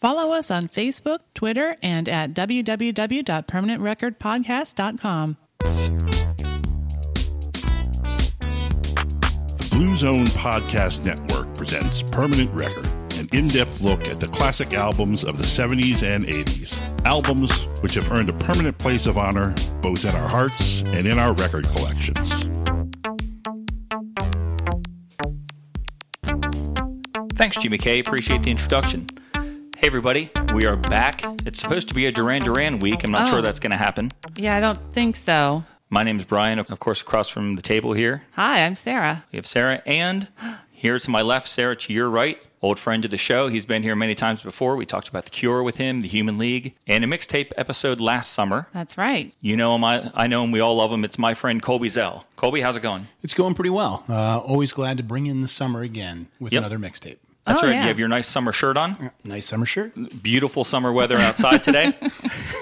Follow us on Facebook, Twitter, and at www.permanentrecordpodcast.com. The Blue Zone Podcast Network presents Permanent Record, an in depth look at the classic albums of the 70s and 80s. Albums which have earned a permanent place of honor both in our hearts and in our record collections. Thanks, Jimmy K. Appreciate the introduction. Hey, everybody. We are back. It's supposed to be a Duran Duran week. I'm not Oh. sure that's going to happen. Yeah, I don't think so. My name is Brian, of course, across from the table here. Hi, I'm Sarah. We have Sarah, and here to my left, Sarah to your right, old friend of the show. He's been here many times before. We talked about The Cure with him, The Human League, and a mixtape episode last summer. That's right. You know him, I, I know him, we all love him. It's my friend Colby Zell. Colby, how's it going? It's going pretty well. Uh, always glad to bring in the summer again with Yep. another mixtape. That's Oh, right. yeah. You have your nice summer shirt on. Nice summer shirt. Beautiful summer weather outside today,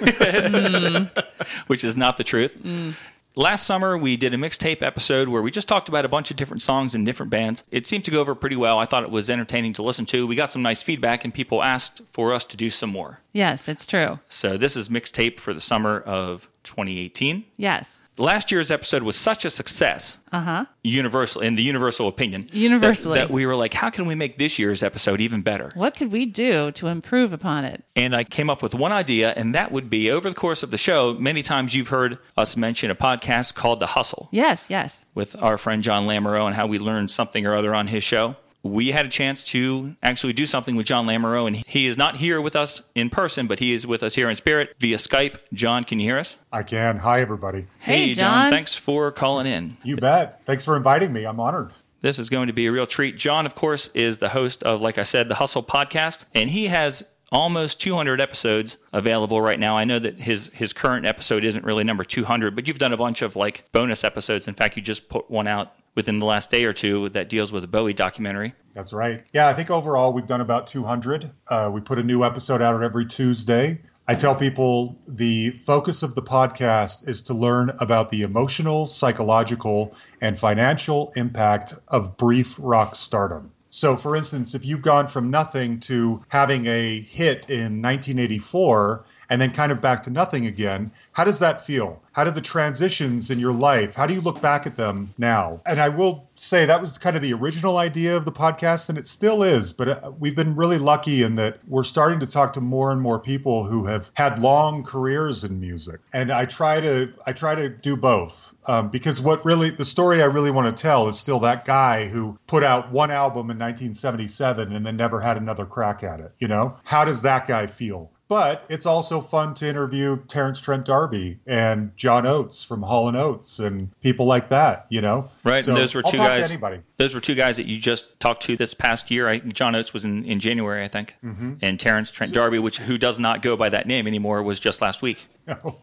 which is not the truth. Mm. Last summer, we did a mixtape episode where we just talked about a bunch of different songs and different bands. It seemed to go over pretty well. I thought it was entertaining to listen to. We got some nice feedback, and people asked for us to do some more. Yes, it's true. So, this is mixtape for the summer of 2018. Yes. Last year's episode was such a success, uh-huh. universal in the universal opinion, that- that, we were like, how can we make this year's episode even better? What could we do to improve upon it? And I came up with one idea, and that would be over the course of the show, many times you've heard us mention a podcast called The Hustle Yes, yes. with our friend John Lamoureux and how we learned something or other on his show. We had a chance to actually do something with John Lamoureux, and he is not here with us in person, but he is with us here in spirit via Skype. John, can you hear us? I can. Hi, everybody. Hey, John. Thanks for calling in. You bet. Thanks for inviting me. I'm honored. This is going to be a real treat. John, of course, is the host of, like I said, the Hustle podcast, and he has almost 200 episodes available right now. I know that his his current episode isn't really number 200, but you've done a bunch of like bonus episodes. In fact, you just put one out within the last day or two that deals with a Bowie documentary. That's right. Yeah, I think overall we've done about 200. Uh, we put a new episode out every Tuesday. I tell people the focus of the podcast is to learn about the emotional, psychological, and financial impact of brief rock stardom. So, for instance, if you've gone from nothing to having a hit in 1984 and then kind of back to nothing again, how does that feel? How did the transitions in your life, how do you look back at them now? And I will say that was kind of the original idea of the podcast, and it still is, but uh, we've been really lucky in that we're starting to talk to more and more people who have had long careers in music. And I try to, I try to do both. Um, because what really, the story I really want to tell is still that guy who put out one album in 1977 and then never had another crack at it. You know, how does that guy feel? But it's also fun to interview Terence Trent D'Arby and John Oates from Hall and Oates and people like that. You know, Right, So and those were I'll two talk to guys. anybody. Those were two guys that you just talked to this past year. I, John Oates was in, in January, I think, Mm-hmm. and Terence Trent D'Arby, which who does not go by that name anymore, was just last week. No,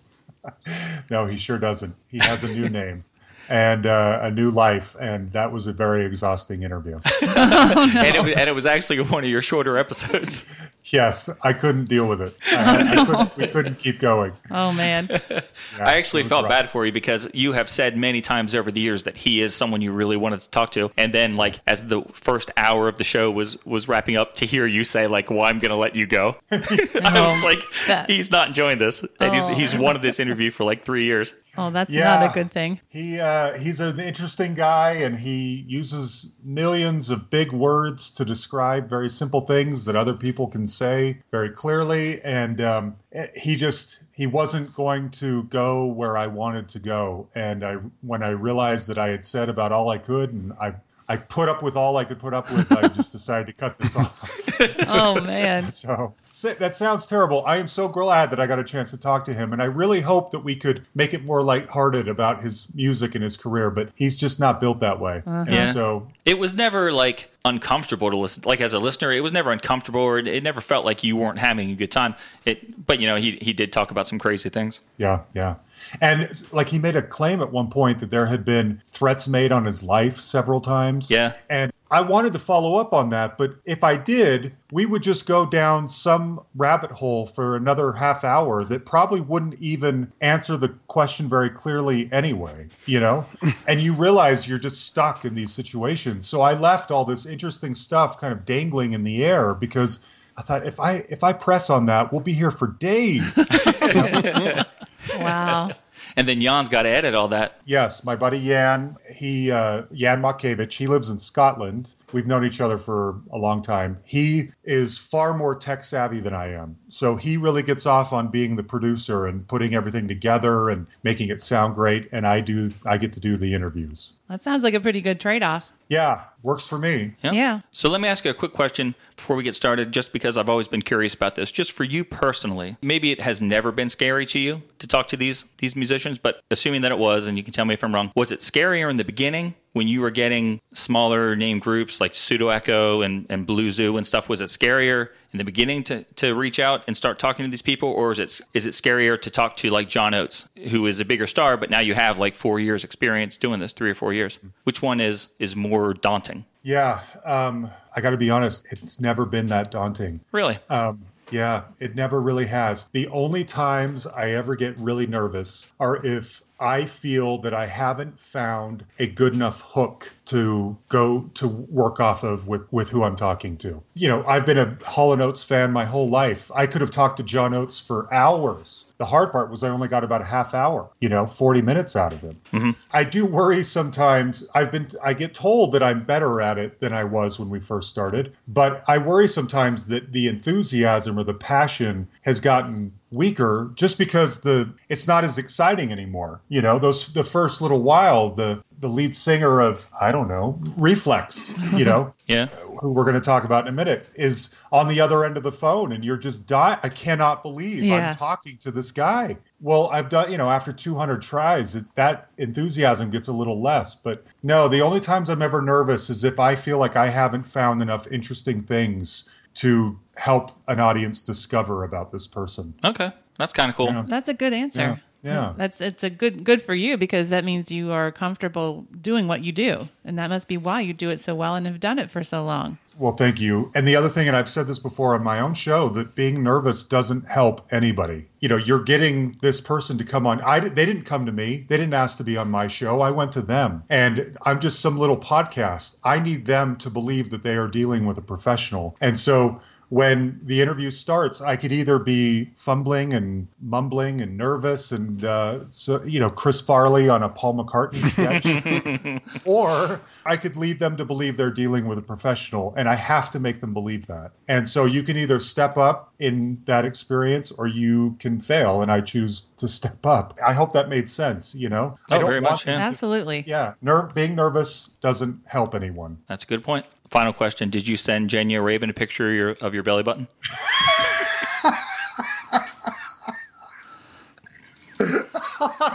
no, he sure doesn't. He has a new name and uh, a new life, and that was a very exhausting interview. and, it, was- and it was actually one of your shorter episodes. Yes, I couldn't deal with it. I, I couldn't, we couldn't keep going. Oh, man. Yeah, I actually felt rough. bad for you because you have said many times over the years that he is someone you really wanted to talk to, and then like as the first hour of the show was was wrapping up, to hear you say like, "Well, I'm going to let you go," I was like, that- "He's not enjoying this," and Oh. he's he's wanted this interview for like three years. Oh, that's Yeah. not a good thing. He uh, he's an interesting guy, and he uses millions of big words to describe very simple things that other people can say very clearly. And um, eh, he just he wasn't going to go where I wanted to go. And I when I realized that I had said about all I could, and I I put up with all I could put up with, I just decided to cut this off. Oh, man. So that sounds terrible. I am so glad that I got a chance to talk to him, and I really hope that we could make it more lighthearted about his music and his career. But he's just not built that way. And Yeah. So It was never like uncomfortable to listen. Like as a listener, it was never uncomfortable, or it, it never felt like you weren't having a good time. It, but you know, he he did talk about some crazy things. yeah, yeah, and like he made a claim at one point that there had been threats made on his life several times. Yeah. and I wanted to follow up on that, but if I did, we would just go down some rabbit hole for another half hour that probably wouldn't even answer the question very clearly anyway, you know? and you realize you're just stuck in these situations. So I left all this interesting stuff kind of dangling in the air because I thought if I if I press on that, we'll be here for days. Wow. And then Jan's got to edit all that. yes, my buddy Jan, he uh, Jan Makevich, he lives in Scotland. We've known each other for a long time. He is far more tech savvy than I am, so he really gets off on being the producer and putting everything together and making it sound great. And I do, I get to do the interviews. That sounds like a pretty good trade off. Yeah, works for me. Yeah. So let me ask you a quick question before we get started, just because I've always been curious about this. Just for you personally, maybe it has never been scary to you to talk to these these musicians, but assuming that it was, and you can tell me if I'm wrong, was it scarier in the beginning when you were getting smaller name groups like Pseudo Echo and, and Blue Zoo and stuff? Was it scarier in the beginning to, to reach out and start talking to these people, or is it is it scarier to talk to like John Oates, who is a bigger star, but now you have like four years experience doing this, three or four years? Which one is is more daunting? Yeah, um, I got to be honest, it's never been that daunting. Really? Um, yeah, it never really has. The only times I ever get really nervous are if I feel that I haven't found a good enough hook to go to work off of with, with who I'm talking to. You know, I've been a Hall & Oates fan my whole life. I could have talked to John Oates for hours. The hard part was I only got about a half hour, you know, 40 minutes out of him. Mm-hmm. I do worry sometimes. I've been I get told that I'm better at it than I was when we first started, but I worry sometimes that the enthusiasm or the passion has gotten weaker just because the it's not as exciting anymore. You know, those the first little while the the lead singer of I don't know, Reflex, you know, Yeah. who we're going to talk about in a minute, is on the other end of the phone, and you're just dying. I cannot believe Yeah. I'm talking to this guy. Well, I've done, you know, after 200 tries, it, that enthusiasm gets a little less. But no, the only times I'm ever nervous is if I feel like I haven't found enough interesting things to help an audience discover about this person. Okay. That's kind of cool. Yeah. That's a good answer. Yeah. Yeah. That's it's a good good for you because that means you are comfortable doing what you do. And that must be why you do it so well and have done it for so long. Well, thank you. And the other thing, and I've said this before on my own show, that being nervous doesn't help anybody. You know, you're getting this person to come on. I they didn't come to me. They didn't ask to be on my show. I went to them, and I'm just some little podcast. I need them to believe that they are dealing with a professional. And so when the interview starts, I could either be fumbling and mumbling and nervous, and uh, so you know, Chris Farley on a Paul McCartney sketch or I could lead them to believe they're dealing with a professional, and I have to make them believe that. And so you can either step up in that experience or you can fail, and I choose to step up. I hope that made sense. You know, Oh, I don't very much, yeah. to- Absolutely. yeah, ner- being nervous doesn't help anyone. That's a good point. Final question: Did you send Jenya Raven a picture of your, of your belly button?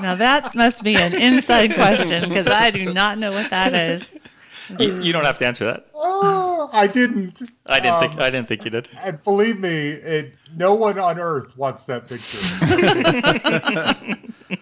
Now that must be an inside question because I do not know what that is. You, you don't have to answer that. Oh, I didn't. I didn't Um, think. I didn't think you did. And believe me, it, no one on earth wants that picture.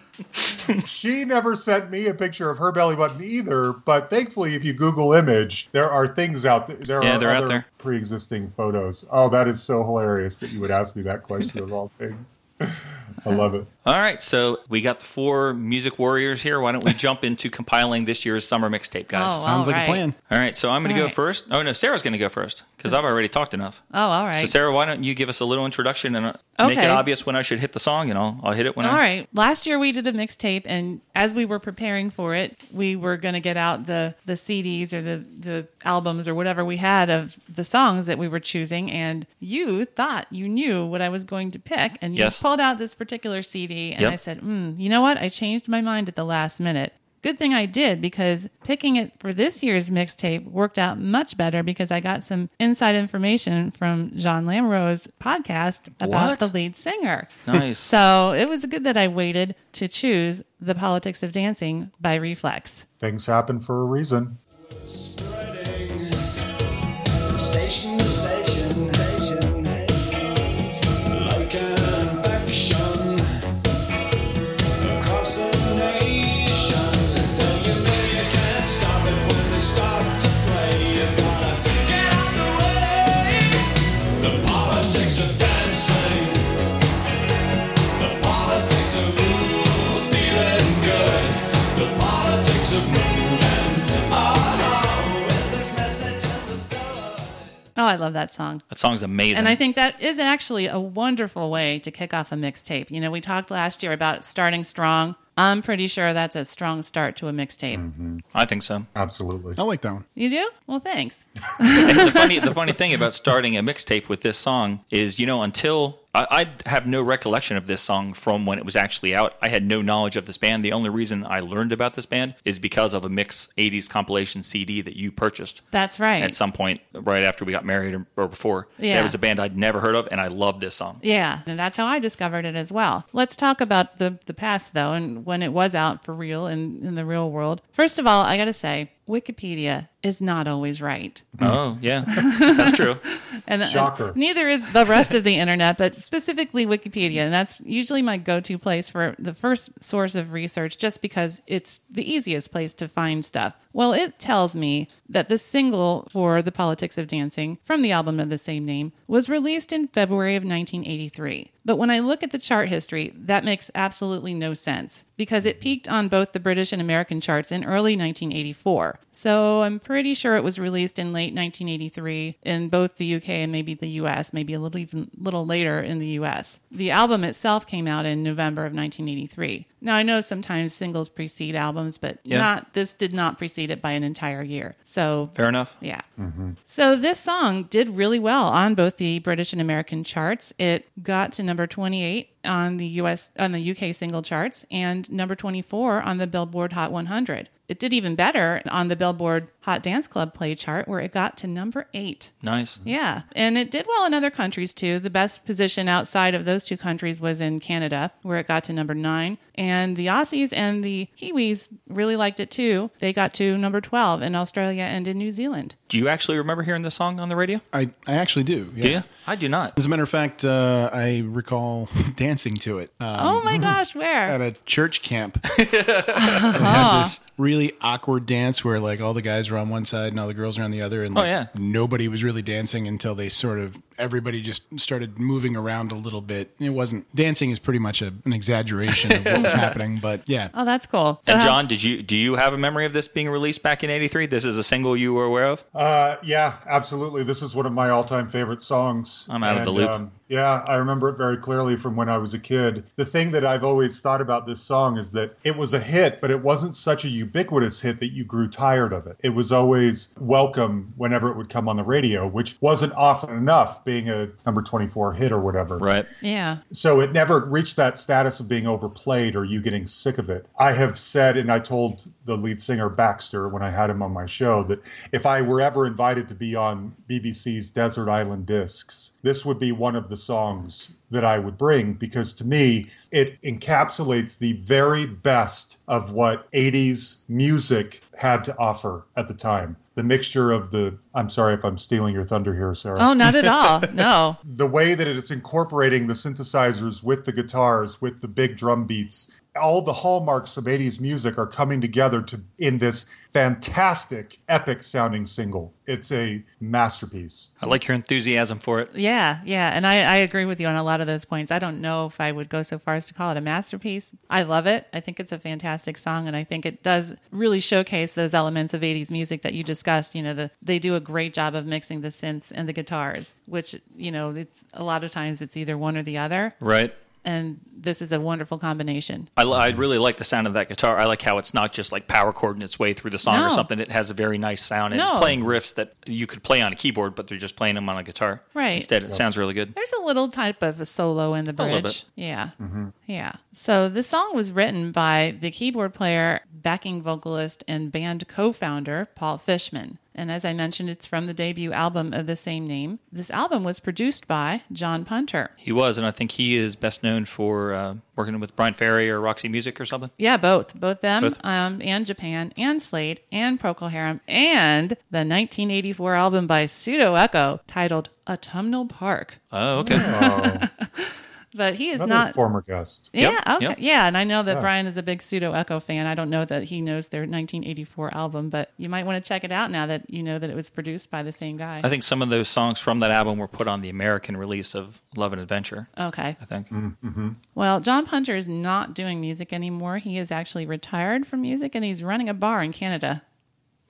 she never sent me a picture of her belly button either. But thankfully, if you Google image, there are things out there. There Yeah, are they're out other there. pre-existing photos. Oh, that is so hilarious that you would ask me that question of all things. I love it. All right, so we got the four music warriors here. Why don't we jump into compiling this year's summer mixtape, guys? Oh, Sounds all like right. a plan. All right, so I'm going to go right. first. Oh no, Sarah's going to go first because I've already talked enough. Oh, all right. So Sarah, why don't you give us a little introduction and uh, make it obvious when I should hit the song, and I'll I'll hit it when All I. right. Last year we did a mixtape, and as we were preparing for it, we were going to get out the the CDs or the the albums or whatever we had of the songs that we were choosing. And you thought you knew what I was going to pick, and you Yes. pulled out this particular CD, and Yep. I said, mm, "You know what? I changed my mind at the last minute." Good thing I did because picking it for this year's mixtape worked out much better because I got some inside information from John Lamoureux's podcast about What? the lead singer. Nice. So it was good that I waited to choose The Politics of Dancing by Reflex. Things happen for a reason. Spreading station to station, Oh, with this message in the sky. I love that song. That song's amazing. And I think that is actually a wonderful way to kick off a mixtape. You know, we talked last year about starting strong. I'm pretty sure that's a strong start to a mixtape. Mm-hmm. I think so. Absolutely. I like that one. You do? Well, thanks. The funny the funny thing about starting a mixtape with this song is, you know, until I, I have no recollection of this song from when it was actually out. I had no knowledge of this band. The only reason I learned about this band is because of a mix '80s compilation CD that you purchased That's right. at some point right after we got married or, or before. Yeah. That was a band I'd never heard of, and I loved this song. Yeah, and that's how I discovered it as well. Let's talk about the the past though, and when it was out for real in in the real world. First of all, I got to say, Wikipedia is not always right, Oh yeah, that's true. and and Shocker. neither is the rest of the internet, but specifically Wikipedia, and that's usually my go-to place for the first source of research, just because it's the easiest place to find stuff. Well, it tells me that the single for The Politics of Dancing from the album of the same name was released in February of 1983. But when I look at the chart history, that makes absolutely no sense because it peaked on both the British and American charts in early 1984. So I'm pretty sure it was released in late 1983 in both the UK and maybe the US, maybe a little even little later in the US. The album itself came out in November of 1983. Now I know sometimes singles precede albums, but Yeah. not this did not precede it by an entire year. So Fair enough. yeah. Mm-hmm. So this song did really well on both the British and American charts. It got to number 28 on the US on the UK single charts and number 24 on the Billboard Hot 100. It did even better on the Billboard Hot Dance Club play chart where it got to number 8. Nice. Yeah, and it did well in other countries too. The best position outside of those two countries was in Canada, where it got to number nine. And the Aussies and the Kiwis really liked it too. They got to number 12 in Australia and in New Zealand. Do you actually remember hearing the song on the radio? I, I actually do. Yeah. Do you? I do not. As a matter of fact, uh, I recall dancing to it um, Oh my gosh, where? at a church camp. And had this really awkward dance where like all the guys were on one side and all the girls were on the other, and Oh, like, yeah. nobody was really dancing until they sort of everybody just started moving around a little bit. It wasn't dancing is pretty much a, an exaggeration of what was happening, but yeah, Oh, that's cool. So And how- John, did you do you have a memory of this being released back in '83? This is a single you were aware of. Uh, yeah, absolutely. This is one of my all-time favorite songs. I'm out of the loop. Um, yeah, I remember it very clearly from when I was a kid. The thing that I've always thought about this song is that it was a hit, but it wasn't such a ubiquitous hit that you grew tired of it. It was always welcome whenever it would come on the radio, which wasn't often enough, being a number 24 hit or whatever. Right. yeah. So it never reached that status of being overplayed or you getting sick of it. I have said, and I told the lead singer Baxter when I had him on my show, that if I were ever invited to be on BBC's Desert Island Discs, this would be one of the songs that I would bring because to me, it encapsulates the very best of what 80s music had to offer at the time. The mixture of the, I'm sorry if I'm stealing your thunder here, Sarah Oh, not at all. No. the way that it's incorporating the synthesizers with the guitars, with the big drum beats, all the hallmarks of 80s music are coming together to in this fantastic, epic sounding single. It's a masterpiece. I like your enthusiasm for it. Yeah, yeah. And I, I agree with you on a lot of those points. I don't know if I would go so far as to call it a masterpiece. I love it. I think it's a fantastic song. And I think it does really showcase those elements of 80s music that you discussed. You know, the, they do a great job of mixing the synths and the guitars, which, you know, it's a lot of times it's either one or the other. Right. And this is a wonderful combination. I, I really like the sound of that guitar. I like how it's not just like power chording its way through the song or something. It has a very nice sound. And No. it's playing riffs that you could play on a keyboard, but they're just playing them on a guitar. Right. Instead, it sounds really good. There's a little type of a solo in the little bridge. bit. Yeah. Mm-hmm. Yeah. So the song was written by the keyboard player, backing vocalist, and band co founder, Paul Fishman. And as I mentioned, it's from the debut album of the same name. This album was produced by John Punter. He was, and I think he is best known for uh, working with Bryan Ferry or Roxy Music or something. Yeah, both. Both them Both. Um, and Japan and Slade and Procol Harum and the 1984 album by Pseudo Echo titled Autumnal Park. Oh, okay. Oh, But he is another not. A former guest. Yeah, Yep, okay. yep. Yeah, and I know that Yeah. Brian is a big Pseudo Echo fan. I don't know that he knows their 1984 album, but you might want to check it out now that you know that it was produced by the same guy. I think some of those songs from that album were put on the American release of Love and Adventure. Okay. I think. Mm, mm-hmm. Well, John Punter is not doing music anymore. He is actually retired from music and he's running a bar in Canada.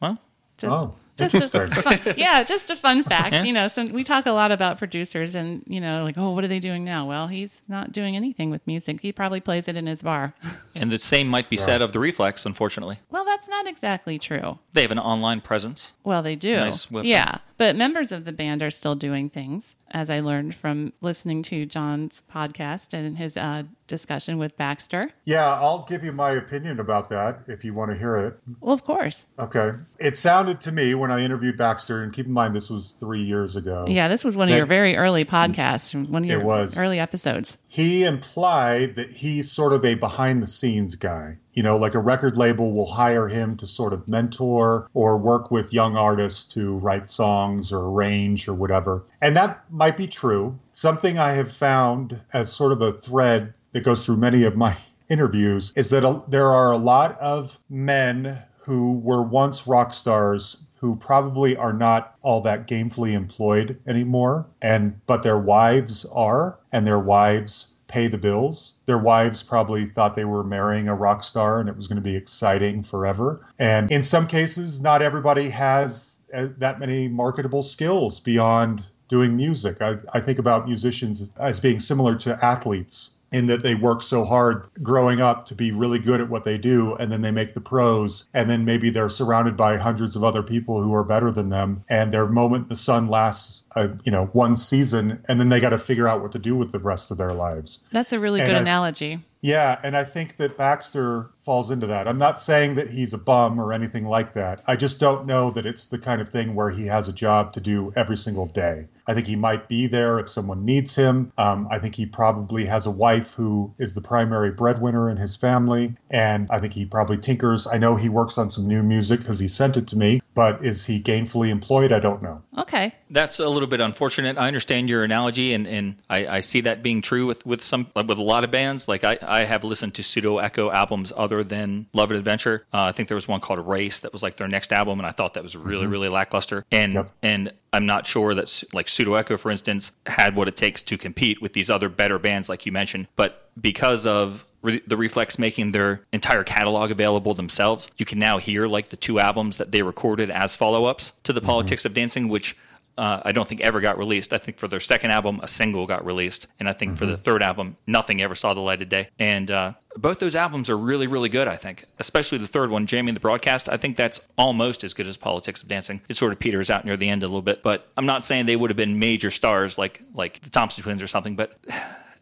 Well, Just Oh. Just a fun, yeah, just a fun fact. You know, some, we talk a lot about producers, and you know, like, oh, what are they doing now? Well, he's not doing anything with music. He probably plays it in his bar. And the same might be said of the Reflex, unfortunately. well, that's not exactly true. They have an online presence. Well, they do. Nice website. Yeah. But members of the band are still doing things, as I learned from listening to John's podcast and his uh, discussion with Baxter. Yeah, I'll give you my opinion about that if you want to hear it. Well, of course. Okay. It sounded to me when I interviewed Baxter, and keep in mind this was three years ago. Yeah, this was one of your very early podcasts, one of your It was. early episodes. He implied that he's sort of a behind the scenes guy. You know, like a record label will hire him to sort of mentor or work with young artists to write songs or arrange or whatever. And that might be true. Something I have found as sort of a thread that goes through many of my interviews is that a, there are a lot of men who were once rock stars who probably are not all that gamefully employed anymore and but their wives are and their wives pay the bills. Their wives probably thought they were marrying a rock star and it was going to be exciting forever. And in some cases not everybody has uh, that many marketable skills beyond doing music. I, I think about musicians as being similar to athletes in that they work so hard growing up to be really good at what they do and then they make the pros and then maybe they're surrounded by hundreds of other people who are better than them and their moment in the sun lasts uh, you know one season and then they got to figure out what to do with the rest of their lives That's a really And good I- analogy. yeah, and I think that Baxter falls into that. I'm not saying that he's a bum or anything like that. I just don't know that it's the kind of thing where he has a job to do every single day. I think he might be there if someone needs him. Um, I think he probably has a wife who is the primary breadwinner in his family, and I think he probably tinkers. I know he works on some new music because he sent it to me, but is he gainfully employed? I don't know. Okay. That's a little bit unfortunate. I understand your analogy, and, and I, I see that being true with, with some with a lot of bands. Like I, I have listened to Pseudo Echo albums other than Love and Adventure. Uh, I think there was one called Race that was like their next album, and I thought that was really really lackluster. And Yep. and I'm not sure that like Pseudo Echo, for instance, had what it takes to compete with these other better bands like you mentioned. But because of re- the Reflex making their entire catalog available themselves, you can now hear like the two albums that they recorded as follow ups to the Politics of Dancing, which uh, I don't think ever got released. I think for their second album, a single got released, and I think for the third album, nothing ever saw the light of day. And uh, both those albums are really, really good. I think, especially the third one, "Jamming the Broadcast." I think that's almost as good as Politics of Dancing. It sort of peters out near the end a little bit, but I'm not saying they would have been major stars like like the Thompson Twins or something, but.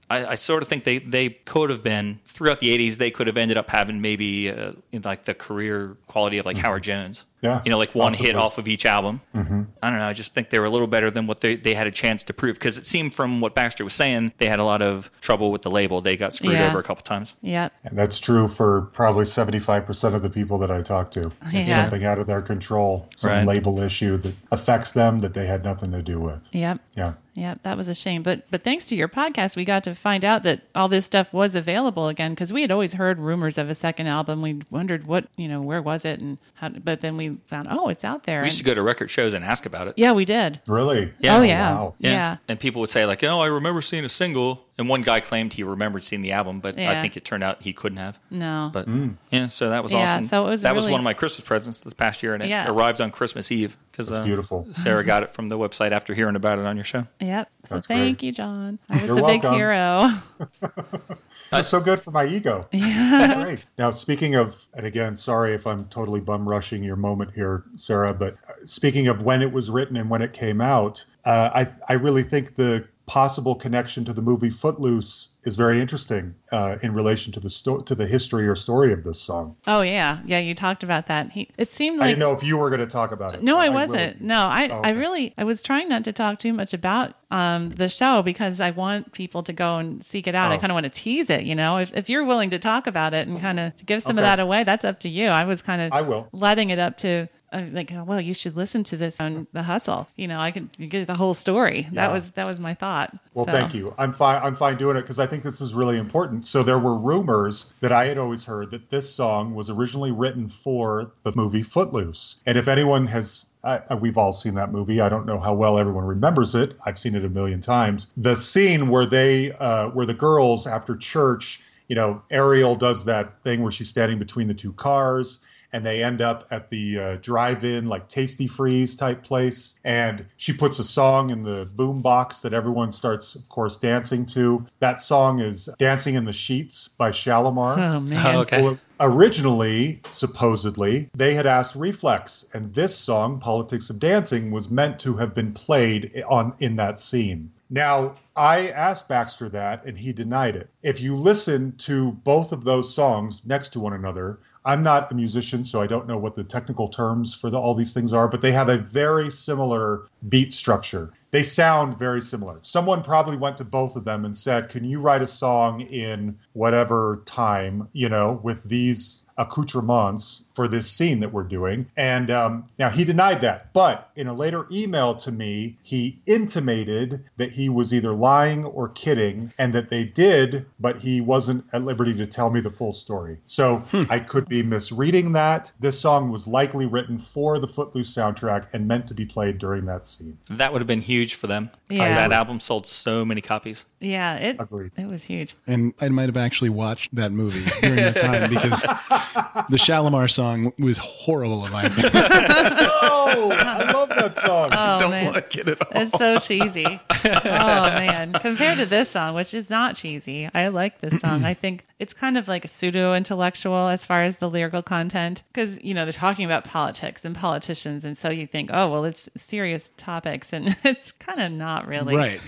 I, I sort of think they, they could have been throughout the '80s. They could have ended up having maybe uh, in like the career quality of like Howard Jones. Yeah, you know, like one hit off of each album. Mm-hmm. I don't know. I just think they were a little better than what they, they had a chance to prove because it seemed from what Baxter was saying they had a lot of trouble with the label. They got screwed Yeah. over a couple times. Yeah. And that's true for probably 75% of the people that I talk to. It's Yeah. something out of their control, some Right. label issue that affects them that they had nothing to do with. Yep. Yeah. Yep, that was a shame. But but thanks to your podcast, we got to find out that all this stuff was available again because we had always heard rumors of a second album. We wondered what you know where was it and how. But then we found oh it's out there. We used to go to record shows and ask about it. yeah, we did. Really? Yeah. Oh yeah. Wow. yeah. And people would say like, "Oh, I remember seeing a single." And one guy claimed he remembered seeing the album, but I think it turned out he couldn't have. No. But yeah, so that was Yeah, awesome. so it was that was one of my Christmas presents this past year, and it Yeah. arrived on Christmas Eve because uh, beautiful. Sarah got it from the website after hearing about it on your show. Yep. So That's thank great. you, John. I was You're the big welcome. hero. That's so good for my ego. Yeah. Great. Now, speaking of, and again, sorry if I'm totally bum rushing your moment here, Sarah, but uh, speaking of when it was written and when it came out, uh, I, I really think the possible connection to the movie Footloose is very interesting uh, in relation to the sto- to the history or story of this song. Oh yeah, yeah. You talked about that. He. It seemed like I didn't know if you were going to talk about it. No, I wasn't. you- No, I, Oh, I really, I was trying not to talk too much about um, the show because I want people to go and seek it out. I Oh. kind of want to tease it, you know. If, if you're willing to talk about it and kind of give some of that away, that's up to you. I was kind of I will. letting it up to. Uh, Like oh, well, you should listen to this on the hustle. You know, I can get the whole story. That was that was my thought. Well, So- thank you. I'm fine. I'm fine doing it because I think this is really important. So there were rumors that I had always heard that this song was originally written for the movie Footloose. And if anyone has, I- we've all seen that movie. I don't know how well everyone remembers it. I've seen it a million times. The scene where they, uh, where the girls after church, you know, Ariel does that thing where she's standing between the two cars. And they end up at the uh, drive-in like Tasty Freeze type place. And she puts a song in the boom box that everyone starts, of course, dancing to. That song is "Dancing in the Sheets" by Shalamar. Oh man. Oh, okay. Well, originally, supposedly, they had asked Reflex, and this song, "Politics of Dancing," was meant to have been played on in that scene. Now, I asked Baxter that, and he denied it. If you listen to both of those songs next to one another, I'm not a musician, so I don't know what the technical terms for the, all these things are, but they have a very similar beat structure. They sound very similar. Someone probably went to both of them and said, Can you write a song in whatever time, you know, with these accoutrements for this scene that we're doing. And um, now he denied that. But in a later email to me, he intimated that he was either lying or kidding and that they did, but he wasn't at liberty to tell me the full story. So I could be misreading that. This song was likely written for the Footloose soundtrack and meant to be played during that scene. That would have been huge for them. Yeah. That album sold so many copies. Yeah, it Agreed. it was huge. And I might have actually watched that movie during that time because the Shalamar song was horrible in my opinion. Oh, I love that song. Oh Don't man. like it at all. It's so cheesy. Oh man. Compared to this song, which is not cheesy. I like this song. I think it's kind of like pseudo intellectual as far as the lyrical content. Because, you know, they're talking about politics and politicians. And so you think, oh, well, it's serious topics. And it's kind of not really. Right.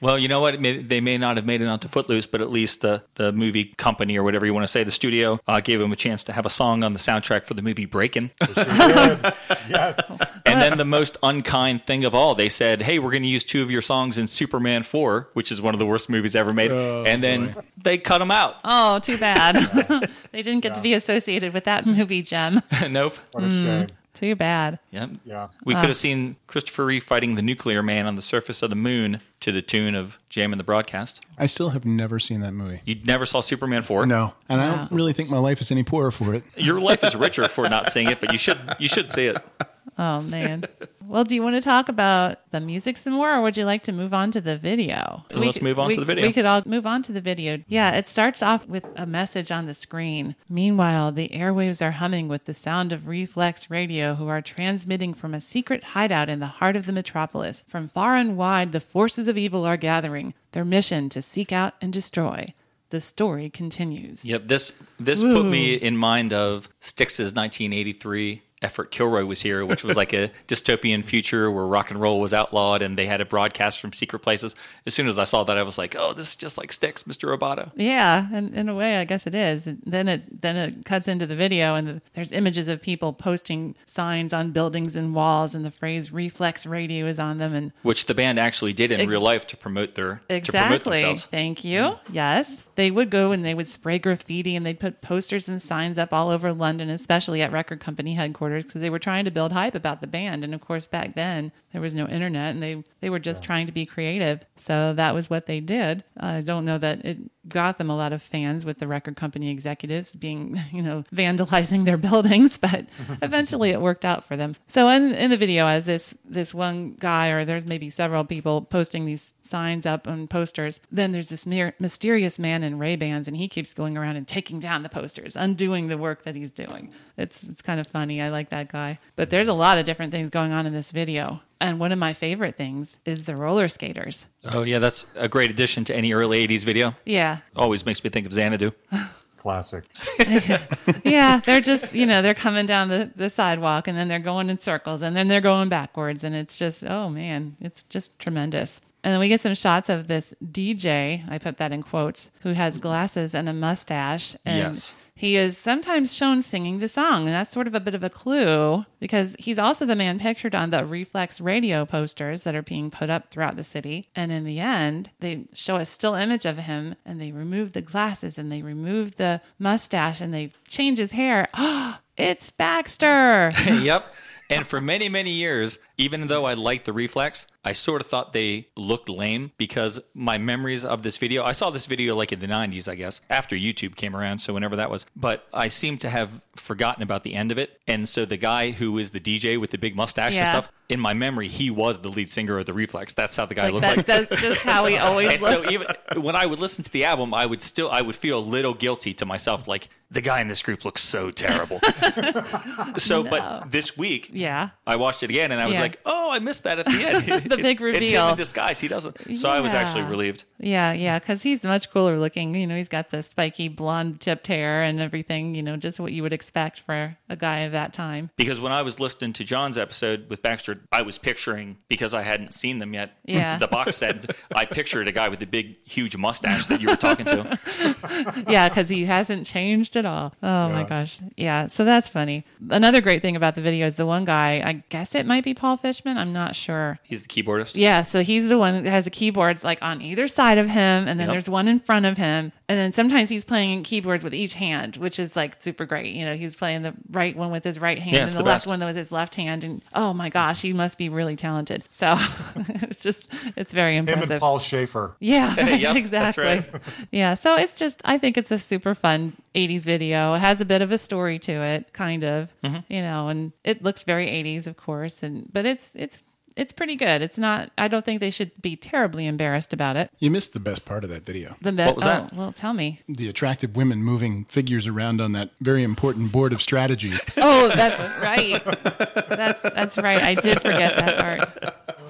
Well, you know what? May, they may not have made it onto Footloose, but at least the, the movie company or whatever you want to say, the studio, uh, gave them a chance to have a song on the soundtrack for the movie Breaking. Sure. Yes. and then the most unkind thing of all, they said, "Hey, we're going to use two of your songs in Superman 4, which is one of the worst movies ever made." Oh, and then they cut them out. Oh, too bad. they didn't get to be associated with that movie, Gem. nope. What a shame. Mm, too bad. Yep. Yeah. We could have seen Christopher Reeve fighting the nuclear man on the surface of the moon to the tune of Jam in the Broadcast. I still have never seen that movie. You never saw Superman 4? No. And I don't really think my life is any poorer for it. Your life is richer for not seeing it, but you should you should see it. Oh man. well, do you want to talk about the music some more, or would you like to move on to the video? Let's could- move on we- to the video. We could all move on to the video. Yeah, it starts off with a message on the screen. Meanwhile, the airwaves are humming with the sound of Reflex Radio, who are transmitting from a secret hideout in the heart of the metropolis. From far and wide, the forces of evil are gathering. Their mission to seek out and destroy. The story continues. Yep, this this put me in mind of Styx's 1983 Effort Kilroy was here, which was like a dystopian future where rock and roll was outlawed and they had a broadcast from secret places. As soon as I saw that, I was like, "Oh, this is just like Styx, Mr. Roboto." Yeah, and in a way, I guess it is. Then it then it cuts into the video, and the, there's images of people posting signs on buildings and walls, and the phrase "reflex radio" is on them. And Which the band actually did in Ex- real life to promote their to promote themselves. thank you. Mm-hmm. Yes, they would go and they would spray graffiti, and they'd put posters and signs up all over London, especially at record company headquarters, because they were trying to build hype about the band. And of course, back then there was no internet, and they they were just trying to be creative. So that was what they did. I don't know that it got them a lot of fans with the record company executives being, you know, vandalizing their buildings, but eventually it worked out for them. So in, in the video, as this this one guy, or there's maybe several people posting these signs up on posters, then there's this mer- mysterious man in Ray Bans, and he keeps going around and taking down the posters, undoing the work that he's doing. It's it's kind of funny. I like that guy. But there's a lot of different things going on in this video. And one of my favorite things is the roller skaters. Oh yeah, that's a great addition to any early '80s video. Yeah, Always makes me think of Xanadu. Classic. yeah, they're just you know they're coming down the, the sidewalk and then they're going in circles and then they're going backwards and it's just oh man, it's just tremendous. And then we get some shots of this DJ, I put that in quotes, who has glasses and a mustache. And Yes. He is sometimes shown singing the song. And that's sort of a bit of a clue because he's also the man pictured on the Reflex radio posters that are being put up throughout the city. And in the end, they show a still image of him and they remove the glasses and they remove the mustache and they change his hair. it's Baxter. yep. And for many, many years, even though I liked the reflex, I sort of thought they looked lame because my memories of this video, I saw this video like in the 90s, I guess, after YouTube came around. So whenever that was, but I seem to have forgotten about the end of it. And so the guy who is the DJ with the big mustache and stuff, in my memory, he was the lead singer of the reflex. That's how the guy Like looked that, like. that's just how he always And looked. so even when I would listen to the album, I would still I would feel a little guilty to myself, like the guy in this group looks so terrible. so, but this week, Yeah. I watched it again and I was Yeah. like, oh, I missed that at the end. The big It's him reveal. in disguise. He doesn't. So I was actually relieved. Yeah, yeah, because he's much cooler looking. You know, he's got the spiky blonde tipped hair and everything. You know, just what you would expect for a guy of that time. Because when I was listening to John's episode with Baxter, I was picturing because I hadn't seen them yet. Yeah. The box said I pictured a guy with a big, huge mustache that you were talking to. yeah, because he hasn't changed at all. Oh my gosh. Yeah, so that's funny. Another great thing about the video is the one guy, I guess it might be Paul Fishman. I'm not sure. He's the keyboardist. Yeah, so he's the one that has the keyboards like on either side of him, and then Yep. there's one in front of him, and then sometimes he's playing keyboards with each hand, which is like super great. You know, he's playing the right one with his right hand Yeah, and the, the left best. one with his left hand, and oh my gosh, he must be really talented. So it's just it's very impressive. Him and Paul Shaffer. Yeah, Yep, that's exactly. right. Yeah, so it's just I think it's a super fun 80s video. It has a bit of a story to it, kind of, Mm-hmm. you know, and it looks very 80s, of course, and but it's it's it's pretty good. It's not. I don't think they should be terribly embarrassed about it. You missed the best part of that video. The be- What was oh, that? Well, tell me. The attractive women moving figures around on that very important board of strategy. Oh, that's right. That's that's right. I did forget that part.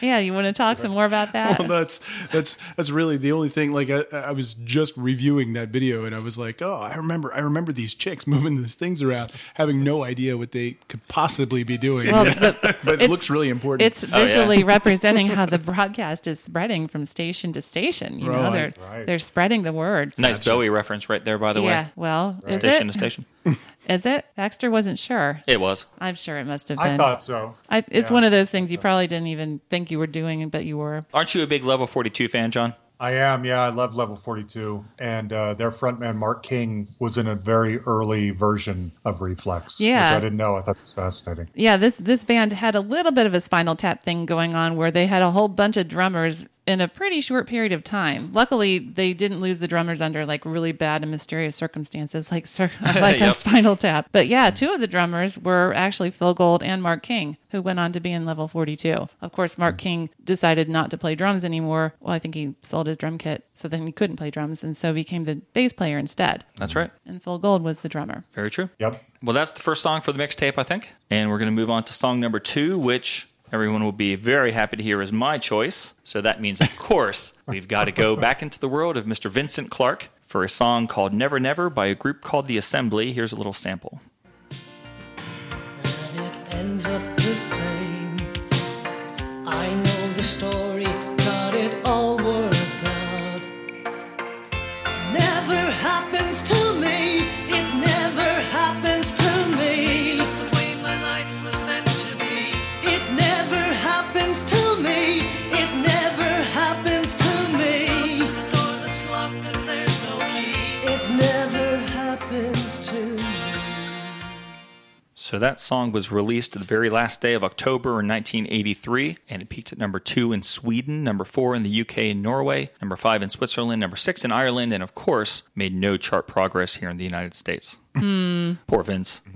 Yeah, you want to talk some more about that? well, that's that's that's really the only thing. Like I, I was just reviewing that video, and I was like, oh, I remember, I remember these chicks moving these things around, having no idea what they could possibly be doing. Well, the- but it looks really important. It's oh, visually representing how the broadcast is spreading from station to station. You know, they're Right. they're spreading the word. Nice Bowie reference right there, by the yeah. way. Yeah. Well, is Station it? to station. Is it? Baxter wasn't sure. It was. I'm sure it must have been. I thought so. I, it's Yeah. one of those things you probably didn't even think you were doing, but you were. Aren't you a big Level 42 fan, John? I am, yeah. I love Level 42. And uh, their frontman, Mark King, was in a very early version of Reflex, Yeah. which I didn't know. I thought it was fascinating. Yeah, this this band had a little bit of a Spinal Tap thing going on, where they had a whole bunch of drummers in a pretty short period of time. Luckily, they didn't lose the drummers under like really bad and mysterious circumstances, like cir- like a Yep. Spinal Tap. But yeah, two of the drummers were actually Phil Gould and Mark King, who went on to be in Level Forty Two. Of course, Mark hmm. King decided not to play drums anymore. Well, I think he sold his drum kit, so then he couldn't play drums, and so became the bass player instead. That's right. And Phil Gould was the drummer. Very true. Yep. Well, that's the first song for the mixtape, I think. And we're going to move on to song number two, which everyone will be very happy to hear is my choice. So that means, of course, we've got to go back into the world of Mr. Vincent Clarke for a song called Never Never by a group called The Assembly. Here's a little sample. and it ends up the same. I know the story, got it all worked out. Never happens to me, So that song was released the very last day of October in 1983, and it peaked at number two in Sweden, number four in the UK and Norway, number five in Switzerland, number six in Ireland, and of course, made no chart progress here in the United States. Hmm. Poor Vince.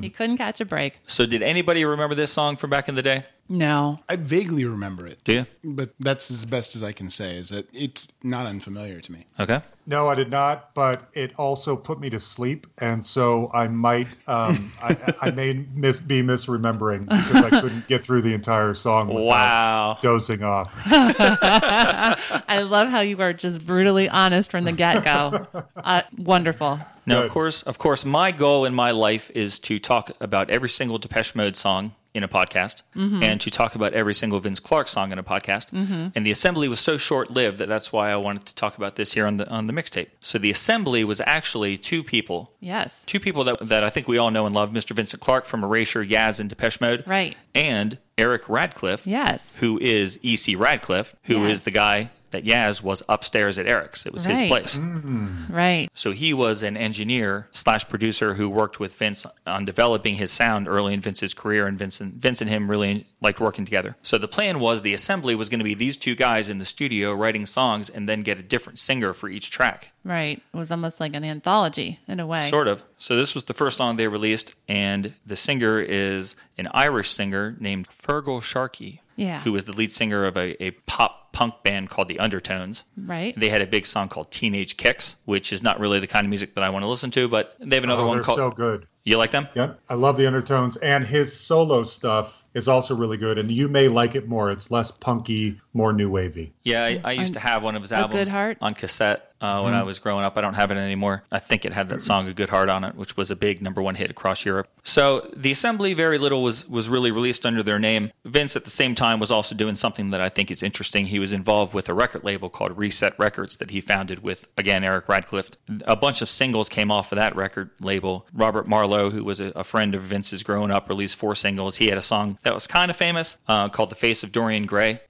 He couldn't catch a break. So, did anybody remember this song from back in the day? No. I vaguely remember it, Do you? but that's as best as I can say. Is that it's not unfamiliar to me. Okay. No, I did not, but it also put me to sleep, and so I might, um, I, I may mis- be misremembering because I couldn't get through the entire song Wow. dozing off. I love how you are just brutally honest from the get go. Uh, wonderful. Now, of course, of course, my goal in my life is to talk about every single Depeche Mode song in a podcast, mm-hmm. and to talk about every single Vince Clarke song in a podcast. Mm-hmm. And the assembly was so short-lived that that's why I wanted to talk about this here on the on the mixtape. So the assembly was actually two people, Yes. two people that that I think we all know and love: Mr. Vincent Clarke from Erasure, Yaz, and Depeche Mode, Right. and Eric Radcliffe, Yes. who is E.C. Radcliffe, who is Yes. the guy that Yaz was upstairs at Eric's. It was his Right. place. Mm. Right. So he was an engineer slash producer who worked with Vince on developing his sound early in Vince's career, and Vincent, Vince and him really liked working together. So the plan was the assembly was going to be these two guys in the studio writing songs, and then get a different singer for each track. Right. It was almost like an anthology in a way. Sort of. So this was the first song they released, and the singer is an Irish singer named Feargal Sharkey. Yeah. Who was the lead singer of a, a pop punk band called the Undertones. Right. They had a big song called Teenage Kicks, which is not really the kind of music that I want to listen to, but they have another Oh, one they're called so good. You like them? Yep, I love the undertones, and his solo stuff is also really good. And you may like it more. It's less punky, more new wavy. Yeah, I, I used to have one of his A albums Good Heart? on cassette uh, when I was growing up. I don't have it anymore. I think it had that song "A Good Heart" on it, which was a big number one hit across Europe. So the Assembly, very little was was really released under their name. Vince, at the same time, was also doing something that I think is interesting. He was involved with a record label called Reset Records that he founded with again Eric Radcliffe. A bunch of singles came off of that record label. Robert Marlow, who was a, a friend of Vince's growing up, released four singles. He had a song that was kind of famous uh, called "The Face of Dorian Gray."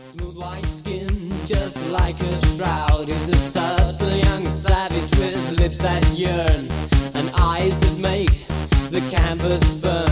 Smooth white skin, just like a shroud, is a subtle young savage with lips that yearn and eyes that make the canvas burn.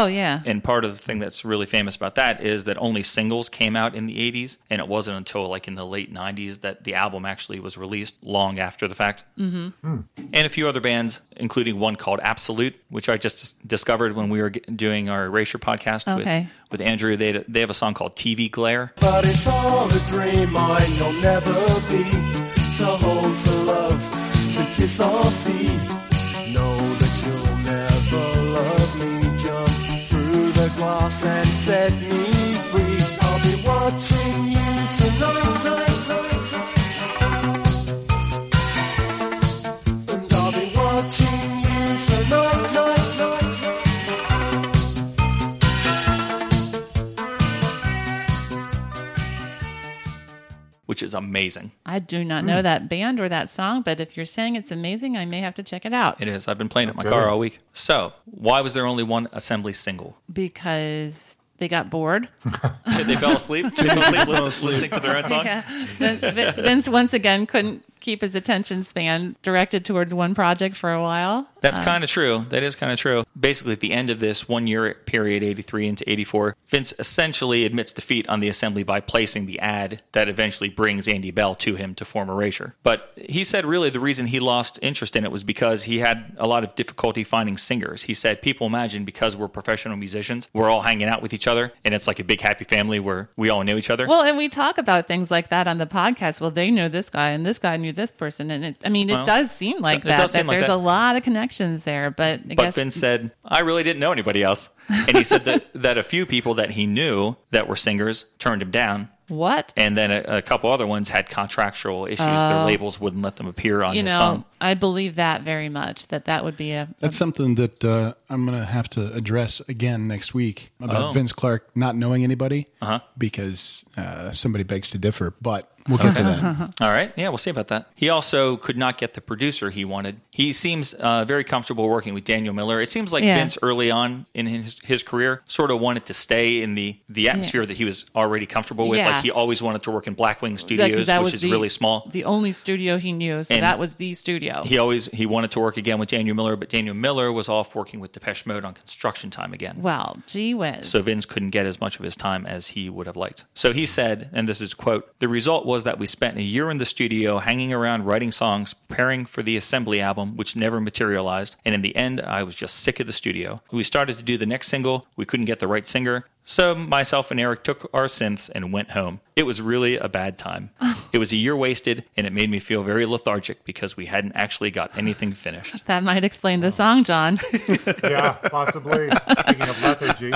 Oh yeah. And part of the thing that's really famous about that is that only singles came out in the 80s, and it wasn't until like in the late 90s that the album actually was released long after the fact. Mm-hmm. And a few other bands, including one called Absolute, which I just discovered when we were doing our Erasure podcast Okay. with, with Andrew. They, they have a song called TV Glare. But it's all a dream, mine you'll never be. To hold, to love, to kiss or see. Through and set me is amazing. I do not Hmm. know that band or that song, but if you're saying it's amazing, I may have to check it out It is. I've been playing it in my car all week. So, why was there only one assembly single? because they got bored. they fell asleep. They fell asleep, listening, listening to their own song. Yeah. Vin- Vince once again couldn't keep his attention span directed towards one project for a while. That's um, kind of true. That is kind of true. Basically, at the end of this one year period, 83 into 84, Vince essentially admits defeat on the assembly by placing the ad that eventually brings Andy Bell to him to form Erasure. But he said really the reason he lost interest in it was because he had a lot of difficulty finding singers. He said, People imagine because we're professional musicians, we're all hanging out with each other, and it's like a big happy family where we all know each other. Well, and we talk about things like that on the podcast. Well, they know this guy, and this guy knew this person, and it, I mean, Well, it does seem like it that. does that like there's that. a lot of connections there, but I But guess Vince said, I really didn't know anybody else. And he said that, that a few people that he knew that were singers turned him down. what And then a, a couple other ones had contractual issues. Their labels wouldn't let them appear on Oh. you his know. song. I believe that very much. That that would be a, a That's something that uh, I'm going to have to address again next week about Oh. Vince Clarke not knowing anybody Uh-huh. because uh, somebody begs to differ. But we'll get to that. All right. Yeah, we'll see about that. He also could not get the producer he wanted. He seems uh, very comfortable working with Daniel Miller. It seems like Yeah. Vince early on in his, his career sort of wanted to stay in the, the atmosphere that he was already comfortable with. Yeah. Like he always wanted to work in Blackwing like, Studios, that which was is the, really small. The only studio he knew, so And that was the studio. He always he wanted to work again with Daniel Miller, but Daniel Miller was off working with Depeche Mode on construction time again. well, gee whiz. So Vince couldn't get as much of his time as he would have liked. So he said, and this is quote, the result was that we spent a year in the studio hanging around writing songs, preparing for the assembly album, which never materialized. And in the end, I was just sick of the studio. We started to do the next single. We couldn't get the right singer. So myself and Eric took our synths and went home. It was really a bad time. it was a year wasted, and it made me feel very lethargic because we hadn't actually got anything finished. that might explain the song, John. Yeah, possibly. Speaking of lethargy.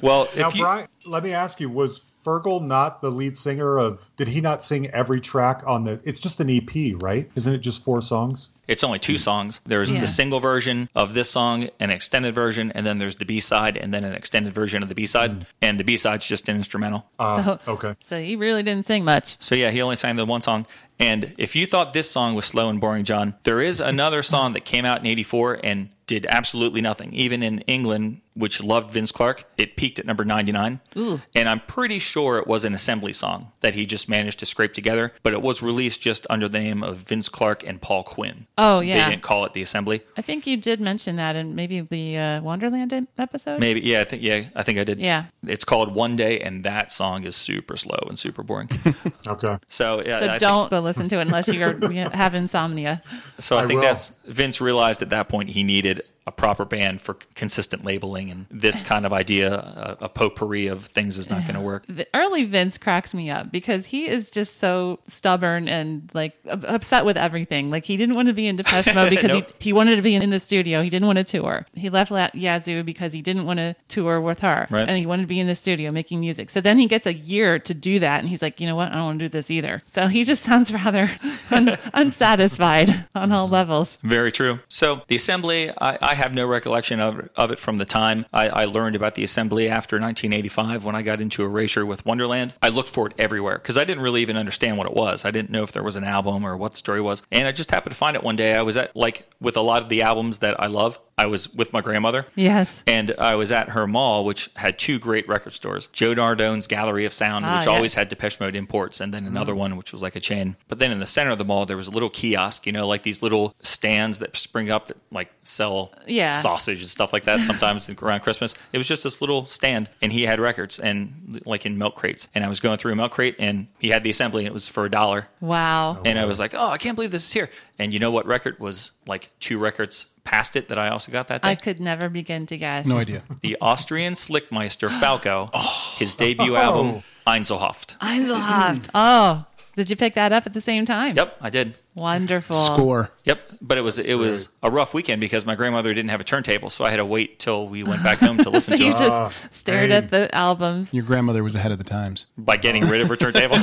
Well, Now, if you, Brian, let me ask you: Was Feargal not the lead singer of? Did he not sing every track on the? It's just an EP, right? Isn't it just four songs? It's only two songs. There's Yeah. the single version of this song, an extended version, and then there's the B side, and then an extended version of the B side. And the B side's just an instrumental. Uh, So- okay. So he really didn't sing much. So yeah, he only sang the one song. And if you thought this song was slow and boring, John, there is another song that came out in '84 and did absolutely nothing. Even in England, which loved Vince Clarke, it peaked at number 99. And I'm pretty sure it was an assembly song that he just managed to scrape together, but it was released just under the name of Vince Clarke and Paul Quinn. Oh, yeah. They didn't call it the assembly. I think you did mention that in maybe the uh, Wonderland episode. Maybe, yeah, I think, yeah, I think I did. Yeah. It's called One Day, and that song is super slow and super boring. Okay. So, yeah, So I don't go listen to it unless you you have insomnia. So I, I think will. that's Vince realized at that point he needed a proper band for consistent labeling, and this kind of idea, a, a potpourri of things, is not going to work. Early Vince cracks me up because he is just so stubborn and like upset with everything. Like he didn't want to be in Depeche Mode because Nope. he, he wanted to be in the studio. He didn't want to tour. He left La- Yazoo because he didn't want to tour with her, Right. and he wanted to be in the studio making music. So then he gets a year to do that, and he's like, you know what? I don't want to do this either. So he just sounds rather un- unsatisfied on all mm-hmm. levels. Very true. So the assembly, I, I have no recollection of, of it from the time I, I learned about the assembly after 1985 when I got into Erasure with Wonderland. I looked for it everywhere because I didn't really even understand what it was. I didn't know if there was an album or what the story was. And I just happened to find it one day. I was at, like, with a lot of the albums that I love, I was with my grandmother. Yes. And I was at her mall, which had two great record stores Joe Nardone's Gallery of Sound, Ah, which yes. always had Depeche Mode imports, and then another one, which was like a chain. But then in the center of the mall, there was a little kiosk, you know, like these little stands that spring up that like sell Yeah. sausage and stuff like that sometimes around Christmas. It was just this little stand, and he had records and like in milk crates. And I was going through a milk crate, and he had the assembly, and it was for a dollar. Wow. And I was like, oh, I can't believe this is here. And you know what record was like two records past it that I also got that day? I could never begin to guess. No idea. the Austrian Slickmeister Falco, Oh. his debut album, oh. Einzelhaft. Einzelhaft. Mm. Oh, did you pick that up at the same time? Yep, I did. Wonderful. Score. Yep, but it was it was a rough weekend because my grandmother didn't have a turntable, so I had to wait till we went back home to listen So to you it just ah, stared hey. at the albums. Your grandmother was ahead of the times. by getting rid of her turntable.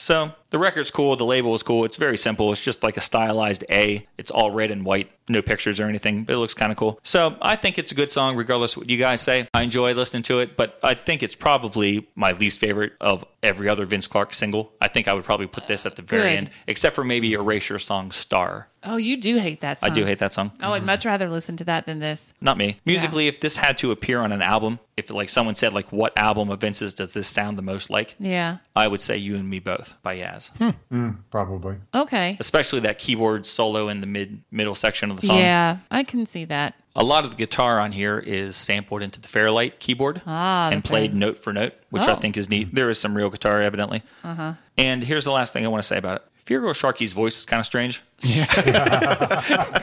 So the record's cool, the label is cool. It's very simple. It's just like a stylized A. It's all red and white, no pictures or anything, but it looks kind of cool. So I think it's a good song, regardless of what you guys say. I enjoy listening to it, but I think it's probably my least favorite of every other Vince Clarke single. I think I would probably put this at the very Good. end, except for maybe Erasure song Star. Oh, you do hate that song. I do hate that song. Oh, I'd much rather listen to that than this. Not me. Musically, if this had to appear on an album, if like someone said like what album of Vince's does this sound the most like, Yeah. I would say You and Me Both by Yaz. Hmm. Probably. Okay. Especially that keyboard solo in the mid middle section of the song. Yeah, I can see that. A lot of the guitar on here is sampled into the Fairlight keyboard Ah, and the played note for note, which I Oh. think is neat. There is some real guitar, evidently. Uh-huh. And here's the last thing I want to say about it. Feargal Sharkey's voice is kind of strange.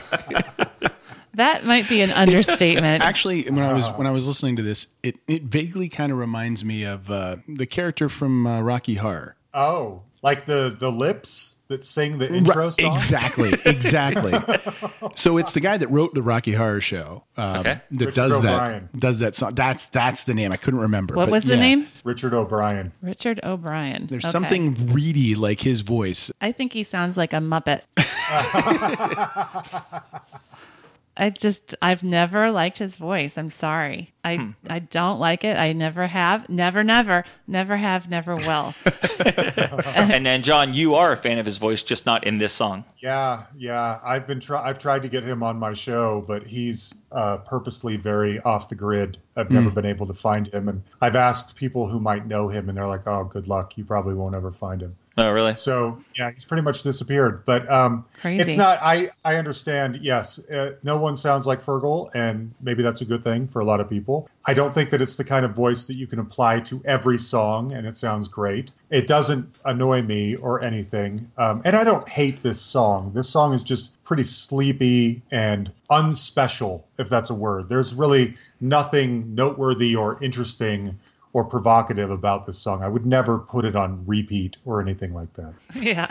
That might be an understatement. Actually, when I was when I was listening to this, it, it vaguely kind of reminds me of uh, the character from uh, Rocky Horror. Oh, like the the lips that sing the intro Right, song. Exactly, exactly. so it's the guy that wrote the Rocky Horror Show um, Okay. that Richard does O'Brien. that. Does that song? That's that's the name. I couldn't remember. what but was the yeah. name? Richard O'Brien. Richard O'Brien. There's Okay. something reedy like his voice. I think he sounds like a Muppet. I just I've never liked his voice. I'm sorry. I Hmm. I don't like it. I never have. Never never never have never will. and then, John, you are a fan of his voice, just not in this song. Yeah, yeah. I've been try- I've tried to get him on my show, but he's uh, purposely very off the grid. I've never been able to find him, and I've asked people who might know him, and they're like, "Oh, good luck. You probably won't ever find him." Oh, really? So yeah, he's pretty much disappeared. But um, Crazy. it's not. I I understand. Yes, uh, no one sounds like Feargal, and maybe that's a good thing for a lot of people. I don't think that it's the kind of voice that you can apply to every song, and it sounds great. It doesn't annoy me or anything, um, and I don't hate this song. This song is just pretty sleepy and unspecial, if that's a word. There's really nothing noteworthy or interesting or provocative about this song. I would never put it on repeat or anything like that. Yeah,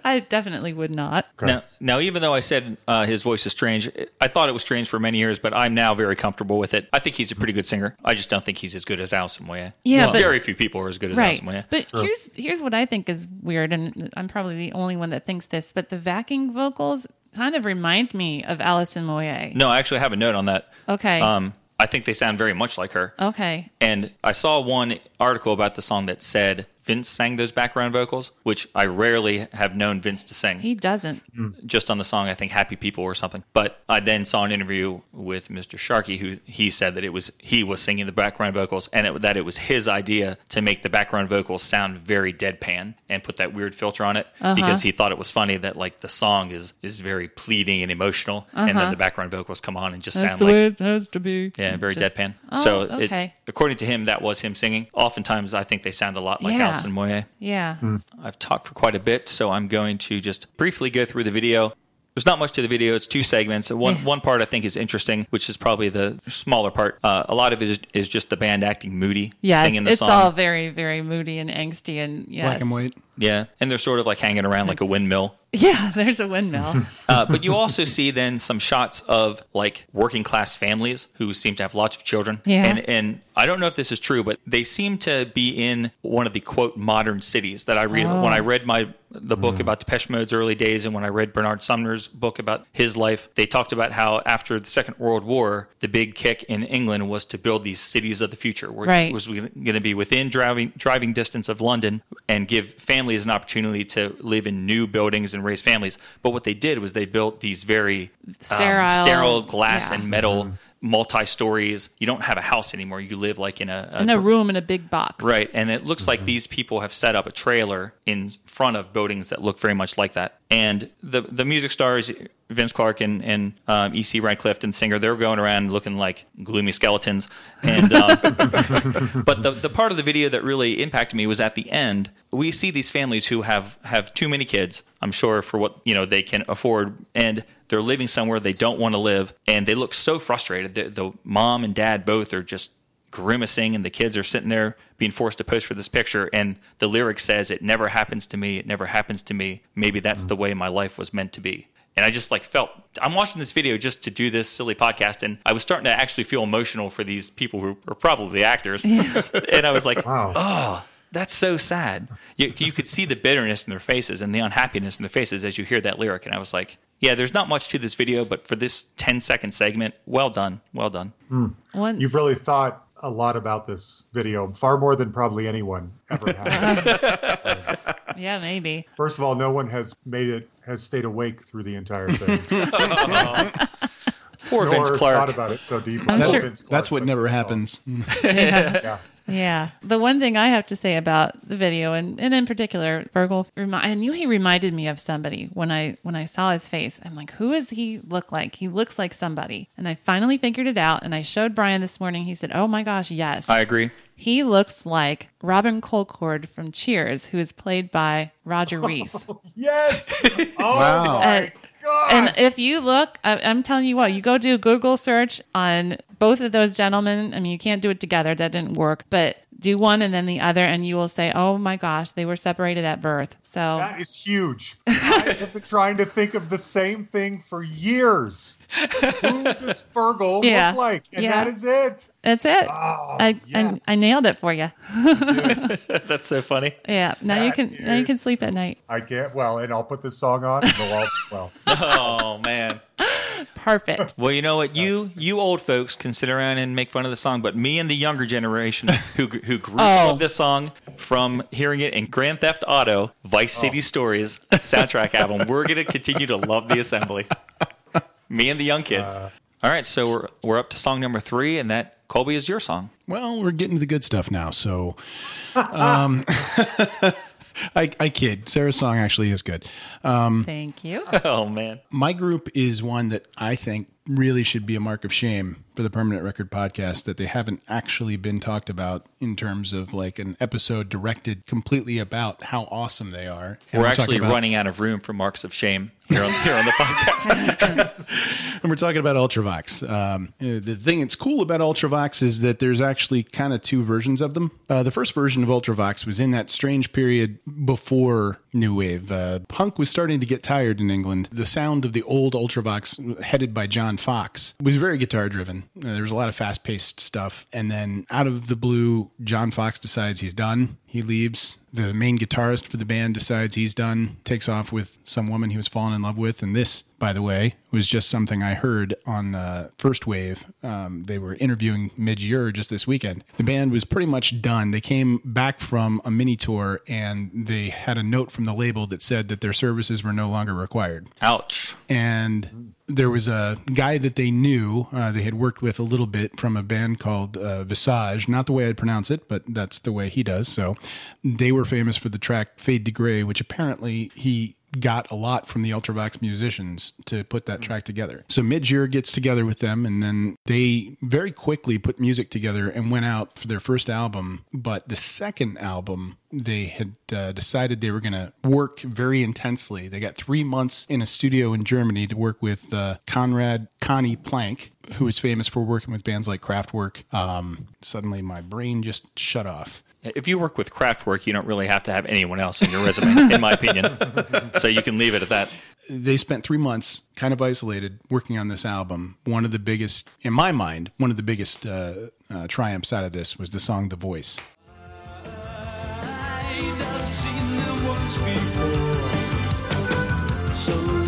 I definitely would not. Okay. Now, now, even though I said uh, his voice is strange, I thought it was strange for many years, but I'm now very comfortable with it. I think he's a pretty good singer. I just don't think he's as good as Alison Moyet. Yeah, but- very few people are as good as Right. Alison Moyet. But here's here's what I think is weird, and I'm probably the only one that thinks this. But the backing vocals kind of remind me of Alison Moyet. No, I actually have a note on that. Okay. Um, I think they sound very much like her. Okay. And I saw one article about the song that said Vince sang those background vocals, which I rarely have known Vince to sing. He doesn't. Hmm. just on the song, I think Happy People or something. But I then saw an interview with Mr. Sharkey, who he said that it was he was singing the background vocals, and it, that it was his idea to make the background vocals sound very deadpan and put that weird filter on it uh-huh. because he thought it was funny that like the song is is very pleading and emotional, and then uh-huh. the background vocals come on and just That's sound the like way it has to be. yeah, very Just- deadpan. Oh, so, it, according to him, that was him singing. Oftentimes, I think they sound a lot like Yeah. Alison Moyet. Yeah. I've talked for quite a bit, so I'm going to just briefly go through the video. There's not much to the video. It's two segments. One one part I think is interesting, which is probably the smaller part. Uh, a lot of it is, is just the band acting moody, Yes, singing the it's song. all very, very moody and angsty, and yes, Black and white. yeah, and they're sort of like hanging around like a windmill. Yeah, there's a windmill. Uh, but you also see then some shots of like working class families who seem to have lots of children. Yeah. And and I don't know if this is true, but they seem to be in one of the quote modern cities that I read when I read my the book about Depeche Mode's early days and when I read Bernard Sumner's book about his life, they talked about how after the Second World War, the big kick in England was to build these cities of the future, which Right. was going to be within driving driving distance of London and give families an opportunity to live in new buildings and raise families. But what they did was they built these very um, Sterile, sterile glass yeah. and metal multi stories. You don't have a house anymore. You live like in a, in a room in a big box. Right, and it looks like these people have set up a trailer in front of buildings that look very much like that. And the the music stars, Vince Clarke and, and um, E.C. Radcliffe and singer, they're going around looking like gloomy skeletons. And um, but the the part of the video that really impacted me was at the end. We see these families who have have too many kids. I'm sure for what you know they can afford, and they're living somewhere they don't want to live, and they look so frustrated. The, the mom and dad both are just grimacing and the kids are sitting there being forced to pose for this picture and the lyric says it never happens to me it never happens to me maybe that's mm. the way my life was meant to be and i just like felt i'm watching this video just to do this silly podcast and i was starting to actually feel emotional for these people who are probably the actors and i was like Wow. oh that's so sad. You, you could see the bitterness in their faces and the unhappiness in their faces as you hear that lyric. And I was like, yeah, there's not much to this video, but for this 10 second segment, well done. Well done. Hmm. One, You've really thought a lot about this video, far more than probably anyone ever has. yeah, maybe. First of all, no one has made it has stayed awake through the entire thing. Poor Vince Clarke. thought about it so deeply. I'm sure- Vince Clarke That's what never happens. Yeah. Yeah. The one thing I have to say about the video, and, and in particular, Feargal, remi- I knew he reminded me of somebody when I when I saw his face. I'm like, who does he look like? He looks like somebody. And I finally figured it out. And I showed Brian this morning. He said, "Oh my gosh, yes." I agree. he looks like Robin Colcord from Cheers, who is played by Roger Rees. Yes. Oh Wow. my And- gosh. And if you look, I, I'm telling you what, you go do a Google search on both of those gentlemen. I mean, you can't do it together; that didn't work. But do one and then the other, and you will say, "Oh my gosh, they were separated at birth." So that is huge. I have been trying to think of the same thing for years. Who does Feargal Yeah. look like? And Yeah. that is it. that's it. Oh, I, yes. I I nailed it for you. That's so funny. Yeah. Now you That can now you can sleep at night. I can't. Well, and I'll put this song on. And they'll all, well, Oh, man. Perfect. Well, you know what? You you old folks can sit around and make fun of the song, but me and the younger generation who who grew to Oh. love this song from hearing it in Grand Theft Auto, Vice City Stories soundtrack album, we're gonna continue to love the assembly. Me and the young kids. All right, so we're we're up to song number three, and that Colby is your song. Well, we're getting to the good stuff now. So, um, I, I kid. Sarah's song actually is good. Um, Thank you. Oh man, My group is one that I think really should be a mark of shame for the Permanent Record podcast that they haven't actually been talked about in terms of like an episode directed completely about how awesome they are. And We're talking actually about- running out of room for marks of shame here on, here on the podcast. and we're talking about Ultravox. Um, the thing that's cool about Ultravox is that there's actually kind of two versions of them. Uh, the first version of Ultravox was in that strange period before New Wave. Uh, punk was starting to get tired in England. The sound of the old Ultravox, headed by John Foxx, was very guitar driven. Uh, there was a lot of fast paced stuff. And then out of the blue, John Foxx decides he's done. He leaves. The main guitarist for the band decides he's done, takes off with some woman he was falling in love with. And this, by the way, was just something I heard on uh, First Wave. Um, they were interviewing Midge Ure just this weekend. The band was pretty much done. They came back from a mini tour and they had a note from the label that said that their services were no longer required Ouch. and there was a guy that they knew uh, they had worked with a little bit from a band called uh, Visage. Not the way I'd pronounce it but that's the way he does. So they were famous for the track Fade to Gray which apparently he got a lot from the Ultravox musicians to put that track together. So Midge Ure gets together with them and then they very quickly put music together and went out for their first album. But the second album, they had uh, decided they were going to work very intensely. They got three months in a studio in Germany to work with uh, Konrad Conny Plank, who is famous for working with bands like Kraftwerk. Um, suddenly my brain just shut off. If you work with Kraftwerk, you don't really have to have anyone else in your resume, in my opinion. So you can leave it at that. they spent three months kind of isolated working on this album. One of the biggest, in my mind, one of the biggest uh, uh, triumphs out of this was the song The Voice. I've seen them once before. Someone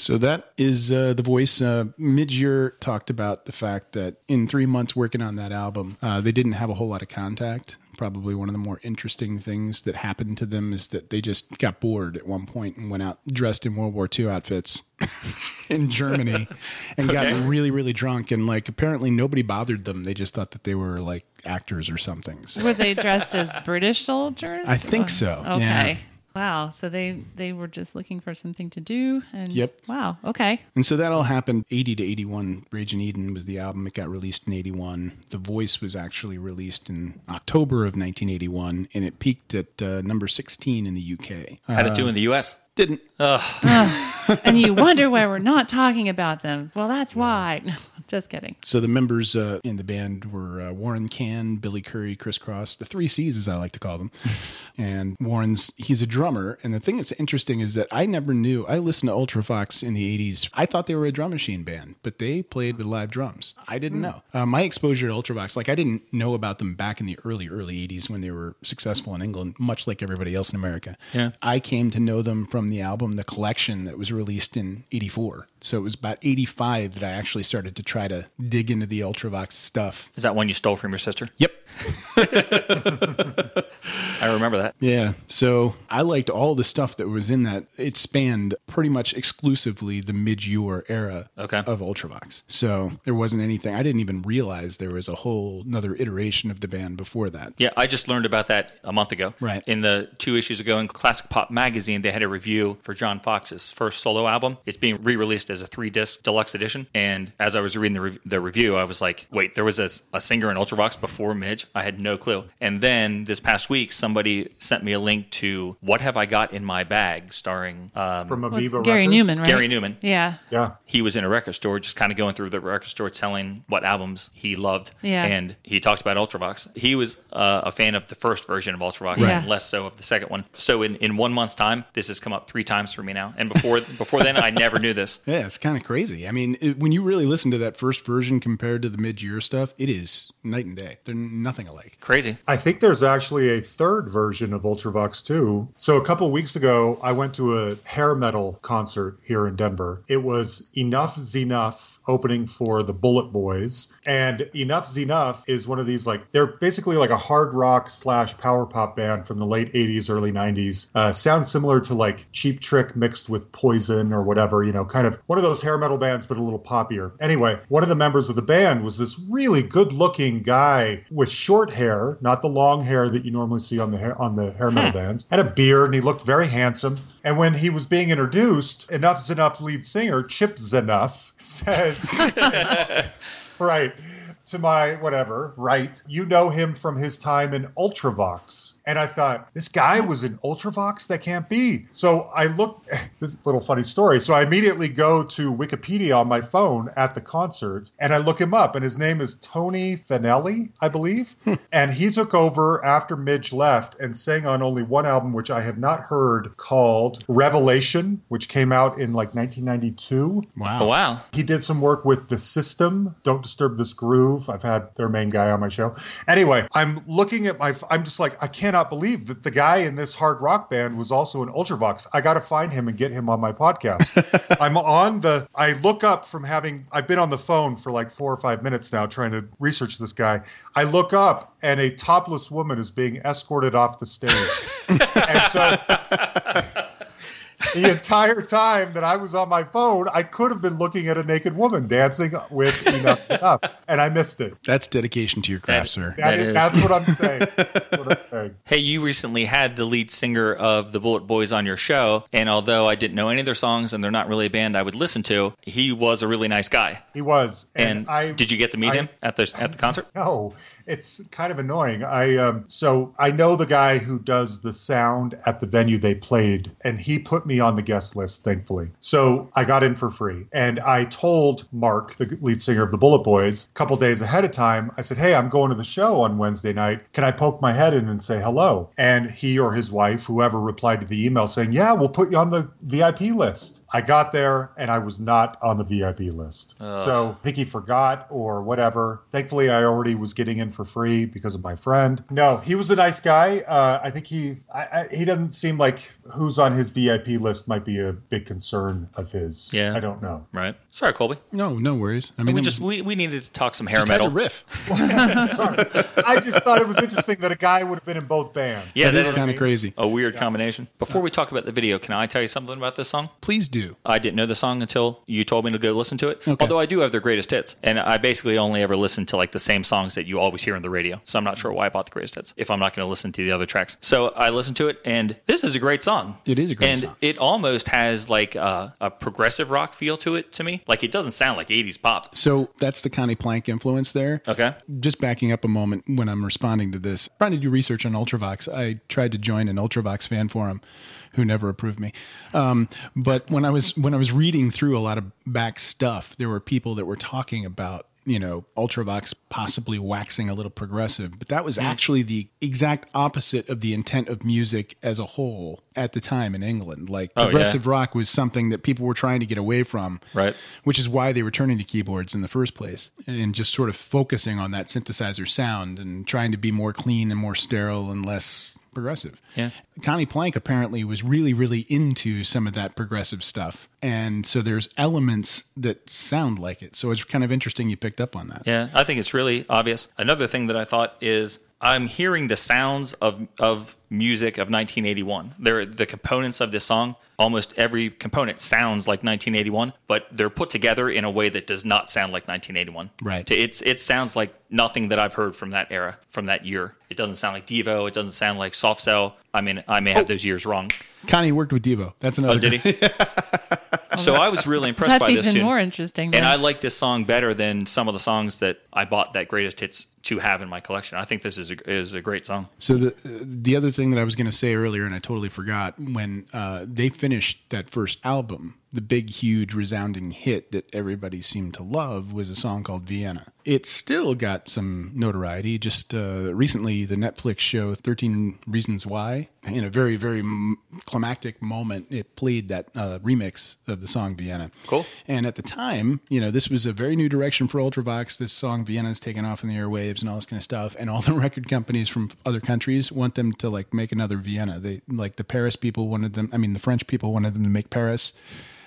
So that is uh, The Voice. Uh, Midge Ure talked about the fact that in three months working on that album, uh, they didn't have a whole lot of contact. Probably one of the more interesting things that happened to them is that they just got bored at one point and went out dressed in World War II outfits in Germany and got really, really drunk. And like apparently nobody bothered them. They just thought that they were like actors or something. So Were they dressed as British soldiers? I think so, Okay. yeah. Wow. So they they were just looking for something to do. And Yep. Wow. Okay. And so that all happened 80 to 81. Rage in Eden was the album. It got released in 81. The Voice was actually released in October of 1981, and it peaked at uh, number 16 in the UK. How'd Uh, it do in the U.S.? didn't. and you wonder why we're not talking about them. Well, that's why. Just kidding. So the members uh, in the band were uh, Warren Cann, Billy Currie, Chris Cross, the three C's as I like to call them. and Warren's he's a drummer. And the thing that's interesting is that I never knew. I listened to Ultravox in the '80s. I thought they were a drum machine band, but they played with live drums. I didn't know. Uh, my exposure to Ultravox, like I didn't know about them back in the early early '80s when they were successful in England, much like everybody else in America. Yeah. I came to know them from the album The Collection that was released in 84. So it was about 85 that I actually started to try to dig into the Ultravox stuff. Is that one you stole from your sister? Yep. I remember that. Yeah. So I liked all the stuff that was in that. It spanned pretty much exclusively the Midge Ure era Okay. of Ultravox. So there wasn't anything. I didn't even realize there was a whole another iteration of the band before that. Yeah, I just learned about that a month ago. Right. In the two issues ago in Classic Pop magazine, they had a review for John Foxx's first solo album. It's being re-released as a three-disc deluxe edition. And as I was reading the, re- the review, I was like, "Wait, there was a, a singer in Ultravox before Midge? I had no clue." And then this past week, somebody sent me a link to "What Have I Got in My Bag," starring um, From With Amoeba Gary Records. Numan, right? Gary Numan. Yeah. Yeah. he was in a record store just kind of going through the record store telling what albums he loved Yeah. and he talked about ultravox he was uh, a fan of the first version of ultravox Right. and less so of the second one so in, in one month's time this has come up three times for me now and before before then i never knew this Yeah, it's kind of crazy. I mean, it, when you really listen to that first version compared to the Midge Ure stuff, it is night and day. They're nothing alike. crazy I think there's actually a third version of Ultravox too. So a couple weeks ago, I went to a hair metal concert here in Denver. It was Enuff Z'Nuff opening for the Bullet Boys. And Enuff Z'Nuff is one of these like they're basically like a hard rock slash power pop band from the late 80s, early 90s. Uh, sounds similar to like Cheap Trick mixed with Poison or whatever, you know, kind of one of those hair metal bands, but a little poppier. Anyway, one of the members of the band was this really good looking guy with short hair, not the long hair that you normally see on the hair, on the hair metal bands, and a beard, and he looked very handsome. And when he was being introduced, Enuff Z'Nuff lead singer, Chip Z'Nuff, right to my whatever right? You know him from his time in ultravox. And i thought this guy was in ultravox? That can't be. So i look this little funny story. So i immediately go to wikipedia on my phone at the concert and i look him up and his name is tony Fanelli, i believe. Hmm. And he took over after midge left and sang on only one album which i have not heard called revelation which came out in like 1992 Wow. Oh, wow. he did some work with the system don't disturb this groove i've had their main guy on my show. Anyway i'm looking at my i'm just like i cannot believe that the guy in this hard rock band was also an ultravox. I gotta find him and get him on my podcast. I'm on the i look up from having i've been on the phone for like four or five minutes now trying to research this guy. I look up and a topless woman is being escorted off the stage. And so the entire time that I was on my phone, I could have been looking at a naked woman dancing with Enough's Enough, and I missed it. That's dedication to your craft, sir. That That is, is. that's what I'm saying. That's what I'm saying. Hey, you recently had the lead singer of the Bullet Boys on your show, and although I didn't know any of their songs and they're not really a band I would listen to, he was a really nice guy. He was, and, And, I did you get to meet I- him at the at the concert? No, it's kind of annoying. I um, so I know the guy who does the sound at the venue they played, and he put me on the guest list. Thankfully, so I got in for free. And I told Mark, the lead singer of the Bullet Boys, a couple days ahead of time. I said, "Hey, I'm going to the show on Wednesday night. Can I poke my head in and say hello?" And he or his wife, whoever, replied to the email saying, "Yeah, we'll put you on the VIP list." I got there and I was not on the VIP list. So I think he forgot or whatever. Thankfully, I already was getting in for free because of my friend. No, he was a nice guy. Uh, I think he I, I, he doesn't seem like who's on his VIP list might be a big concern of his. Yeah. I don't know. Right. Sorry, Colby. No, no worries. I mean, We just was- we, we needed to talk some hair just had metal. a riff. Sorry. I just thought it was interesting that a guy would have been in both bands. Yeah, That that is is kind of crazy. a weird combination. Before we talk about the video, can I tell you something about this song? Please do. I didn't know the song until you told me to go listen to it. Okay. Although I do have their greatest hits, and I basically only ever listen to like the same songs that you always hear on the radio. So I'm not sure why I bought the greatest hits if I'm not going to listen to the other tracks. So I listened to it, and this is a great song. It is a great and song. And it almost has like a, a progressive rock feel to it to me. Like it doesn't sound like 80s pop. So that's the Conny Plank influence there. Okay. Just backing up a moment when I'm responding to this, trying to do research on Ultravox, I tried to join an Ultravox fan forum who never approved me. Um, but when I was when I was reading through a lot of back stuff, there were people that were talking about you know Ultravox possibly waxing a little progressive, but that was mm. actually the exact opposite of the intent of music as a whole at the time in England. Like Oh, yeah. progressive rock was something that people were trying to get away from, Right. which is why they were turning to keyboards in the first place and just sort of focusing on that synthesizer sound and trying to be more clean and more sterile and less progressive. Yeah. Conny Plank apparently was really, really into some of that progressive stuff. And so there's elements that sound like it. So it's kind of interesting you picked up on that. Yeah, I think it's really obvious. Another thing that I thought is I'm hearing the sounds of of music of 1981. There, the components of this song, almost every component sounds like 1981, but they're put together in a way that does not sound like 1981. Right. It's it sounds like nothing that I've heard from that era, from that year. It doesn't sound like Devo. It doesn't sound like Soft Cell. I mean, I may have oh. those years wrong. Conny worked with Devo. That's another. Oh, did he? so I was really impressed That's by this even more interesting. And then. I like this song better than some of the songs that I bought that greatest hits to have in my collection. I think this is a, is a great song. So the the other thing that I was going to say earlier, and I totally forgot, when uh, they finished that first album, the big, huge, resounding hit that everybody seemed to love was a song called Vienna. It still got some notoriety. Just uh, recently, the Netflix show Thirteen Reasons Why, in a very, very m- climactic moment, it played that uh, remix of the song Vienna. Cool. And at the time, you know, this was a very new direction for Ultravox. This song Vienna is taken off in the airwaves and all this kind of stuff. And all the record companies from other countries want them to like make another Vienna. They like the Paris people wanted them. I mean, the French people wanted them to make Paris.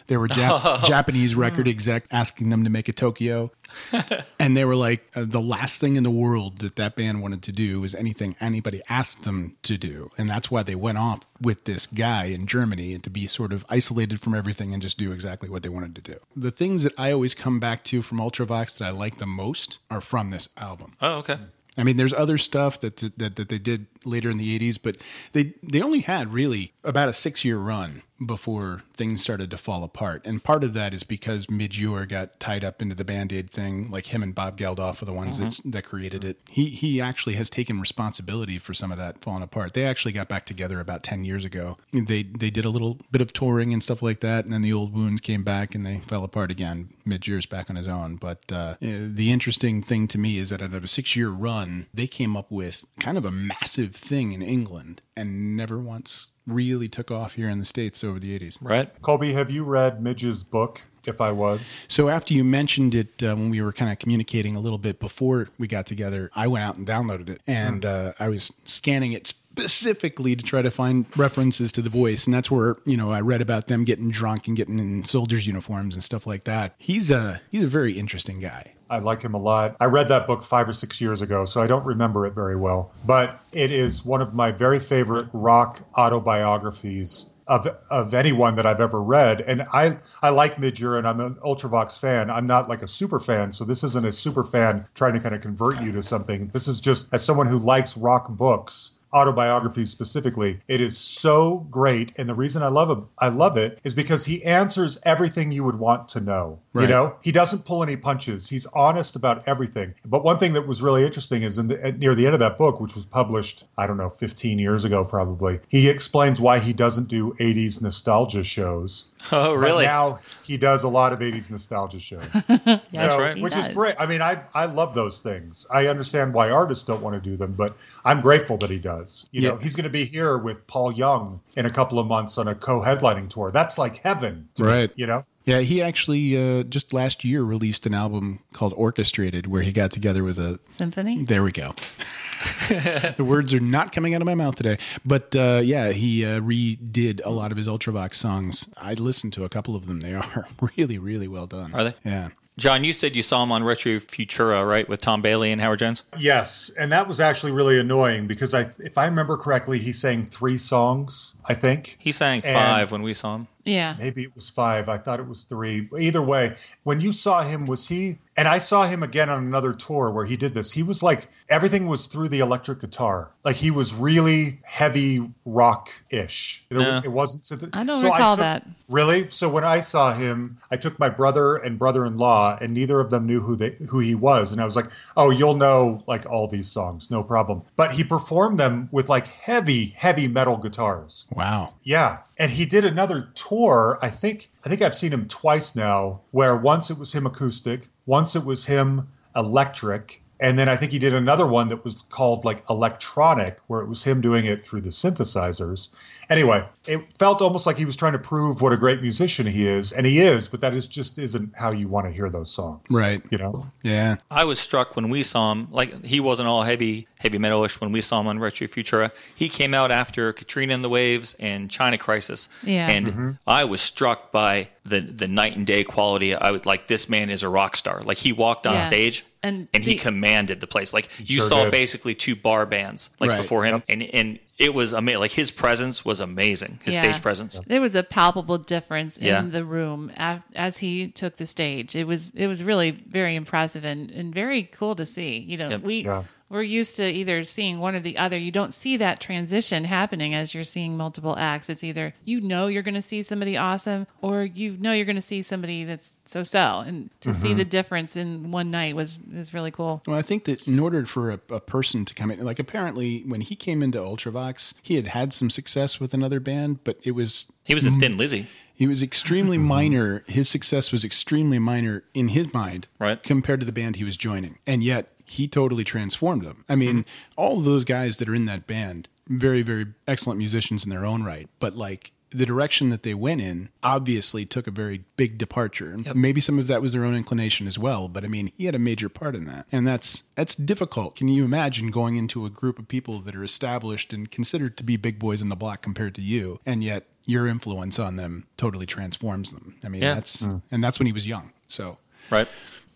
There were Jap- Japanese record exec asking them to make a Tokyo. and they were like, uh, the last thing in the world that that band wanted to do was anything anybody asked them to do. And that's why they went off with this guy in Germany and to be sort of isolated from everything and just do exactly what they wanted to do. The things that I always come back to from Ultravox that I like the most are from this album. Oh, okay. I mean, there's other stuff that, that that they did later in the '80s, but they they only had really about a six year run before things started to fall apart. And part of that is because Midge got tied up into the Band Aid thing. Like him and Bob Geldof are the ones that's that created it. He he actually has taken responsibility for some of that falling apart. They actually got back together about ten years ago. They they did a little bit of touring and stuff like that, and then the old wounds came back and they fell apart again. Midge back on his own. But uh, the interesting thing to me is that out of a six year run, they came up with kind of a massive thing in England and never once really took off here in the States over the 80s. Right. Colby, have you read Midge's book, If I Was? So after you mentioned it uh, when we were kind of communicating a little bit before we got together, I went out and downloaded it and uh, I was scanning it specifically to try to find references to the voice and that's where you know I read about them getting drunk and getting in soldiers uniforms and stuff like that. He's a he's a very interesting guy. I like him a lot. I read that book five or six years ago, so I don't remember it very well. But it is one of my very favorite rock autobiographies of of anyone that I've ever read. And I I like Midge and I'm an Ultravox fan. I'm not like a super fan, so this isn't a super fan trying to kind of convert you to something. This is just as someone who likes rock books autobiographies specifically it is so great. And the reason i love it i love it is because he answers everything you would want to know you know? He doesn't pull any punches. He's honest about everything. But one thing that was really interesting is in the, at- near the end of that book which was published i don't know 15 years ago probably he explains why he doesn't do 80s nostalgia shows Oh, but really? now he does a lot of 80s nostalgia shows. So, right. which He is great. I mean i i love those things. I understand why artists don't want to do them but i'm grateful that he does. You know he's going to be here with paul young in a couple of months on a co-headlining tour. That's like heaven to me, Right. you know Yeah, he actually uh, just last year released an album called Orchestrated where he got together with a Symphony. There we go. the words are not coming out of my mouth today. But uh, yeah, he uh, redid a lot of his Ultravox songs. I listened to a couple of them. They are really, really well done. Are they? Yeah. John, you said you saw him on Retro Futura, right, with Tom Bailey and Howard Jones? yes and that was actually really annoying because i if i remember correctly he sang three songs i think He sang And- five when we saw him. Yeah. Maybe it was five. I thought it was three. Either way, when you saw him, was he? And I saw him again on another tour where he did this. He was like everything was through the electric guitar. Like he was really heavy rock ish. It, Yeah. it wasn't. synth- I don't so recall took- that. Really? So when I saw him, I took my brother and brother-in-law, and neither of them knew who they who he was. And I was like, "Oh, you'll know like all these songs, no problem." But he performed them with like heavy, heavy metal guitars. Wow. Yeah. And he did another tour. I think I think I've seen him twice now, where once it was him acoustic, once it was him electric, and then I think he did another one that was called like electronic, where it was him doing it through the synthesizers. Anyway, it felt almost like he was trying to prove what a great musician he is, and he is, but that is just isn't how you want to hear those songs. Right. You know? Yeah. I was struck when we saw him. Like he wasn't all heavy, heavy metalish when we saw him on Retro Futura. He came out after Katrina and the Waves and China Crisis. Yeah. and mm-hmm. I was struck by the the night and day quality. I would like this man is a rock star. Like he walked on Yeah. stage And and he commanded the place. Like you sure saw did. basically two bar bands like Right. before him, and and it was amazing. Like his presence was amazing. His Yeah. stage presence. There was a palpable difference Yeah. in the room as he took the stage. It was it was really very impressive and, and very cool to see. You know, Yep. we Yeah. We're used to either seeing one or the other. You don't see that transition happening as you're seeing multiple acts. It's either you know you're going to see somebody awesome or you know you're going to see somebody that's so so. And to see mm-hmm. the difference in one night was is really cool. Well, I think that in order for a, a person to come in, like apparently when he came into Ultravox, he had had some success with another band, but it was He was a thin Lizzy. He was extremely minor. His success was extremely minor in his mind, Right. compared to the band he was joining, and yet he totally transformed them. I mean, mm-hmm. all of those guys that are in that band, very, very excellent musicians in their own right, but like the direction that they went in obviously took a very big departure. Maybe some of that was their own inclination as well, but I mean, he had a major part in that. And that's that's difficult. Can you imagine going into a group of people that are established and considered to be big boys in the block compared to you, and yet your influence on them totally transforms them. I mean, Yeah. that's mm. and that's when he was young. So, Right.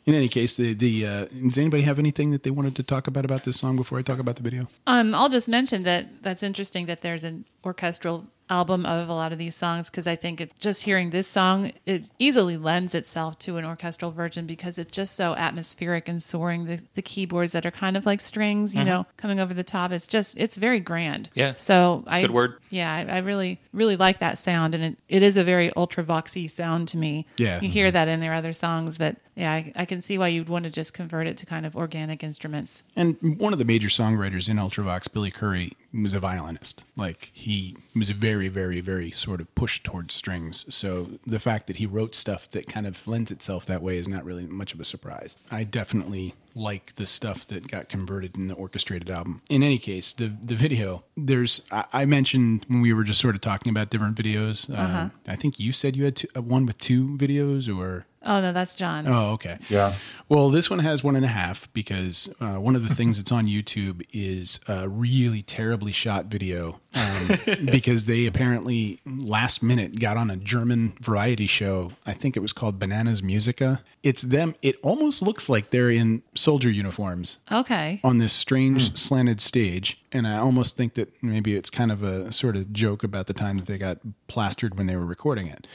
In any case, the the uh, does anybody have anything that they wanted to talk about about this song before I talk about the video? Um, I'll just mention that that's interesting that there's an orchestral album of a lot of these songs because I think it just hearing this song it easily lends itself to an orchestral version because it's just so atmospheric and soaring. The, the keyboards that are kind of like strings, you know, coming over the top. It's just it's very grand. Mm-hmm. Yeah. So I Good word. Yeah, I, I really really like that sound and it, it is a very ultravoxy sound to me. Yeah. You hear that in their other songs, but yeah, I, I can see why you'd want to just convert it to kind of organic instruments. And one of the major songwriters in Ultravox, Billy Currie, was a violinist. Like he was a very, very, very sort of pushed towards strings. So the fact that he wrote stuff that kind of lends itself that way is not really much of a surprise. I definitely like the stuff that got converted in the orchestrated album. In any case, the the video there's I, I mentioned when we were just sort of talking about different videos. Uh, I think you said you had two, uh, one with two videos or. Oh no, that's John. Oh, okay. Yeah. Well, this one has one and a half because uh, one of the things that's on YouTube is a really terribly shot video um, because they apparently last minute got on a German variety show. I think it was called Bananas Musica. It's them. It almost looks like they're in soldier uniforms Okay. on this strange slanted stage. And I almost think that maybe it's kind of a sort of joke about the time that they got plastered when they were recording it.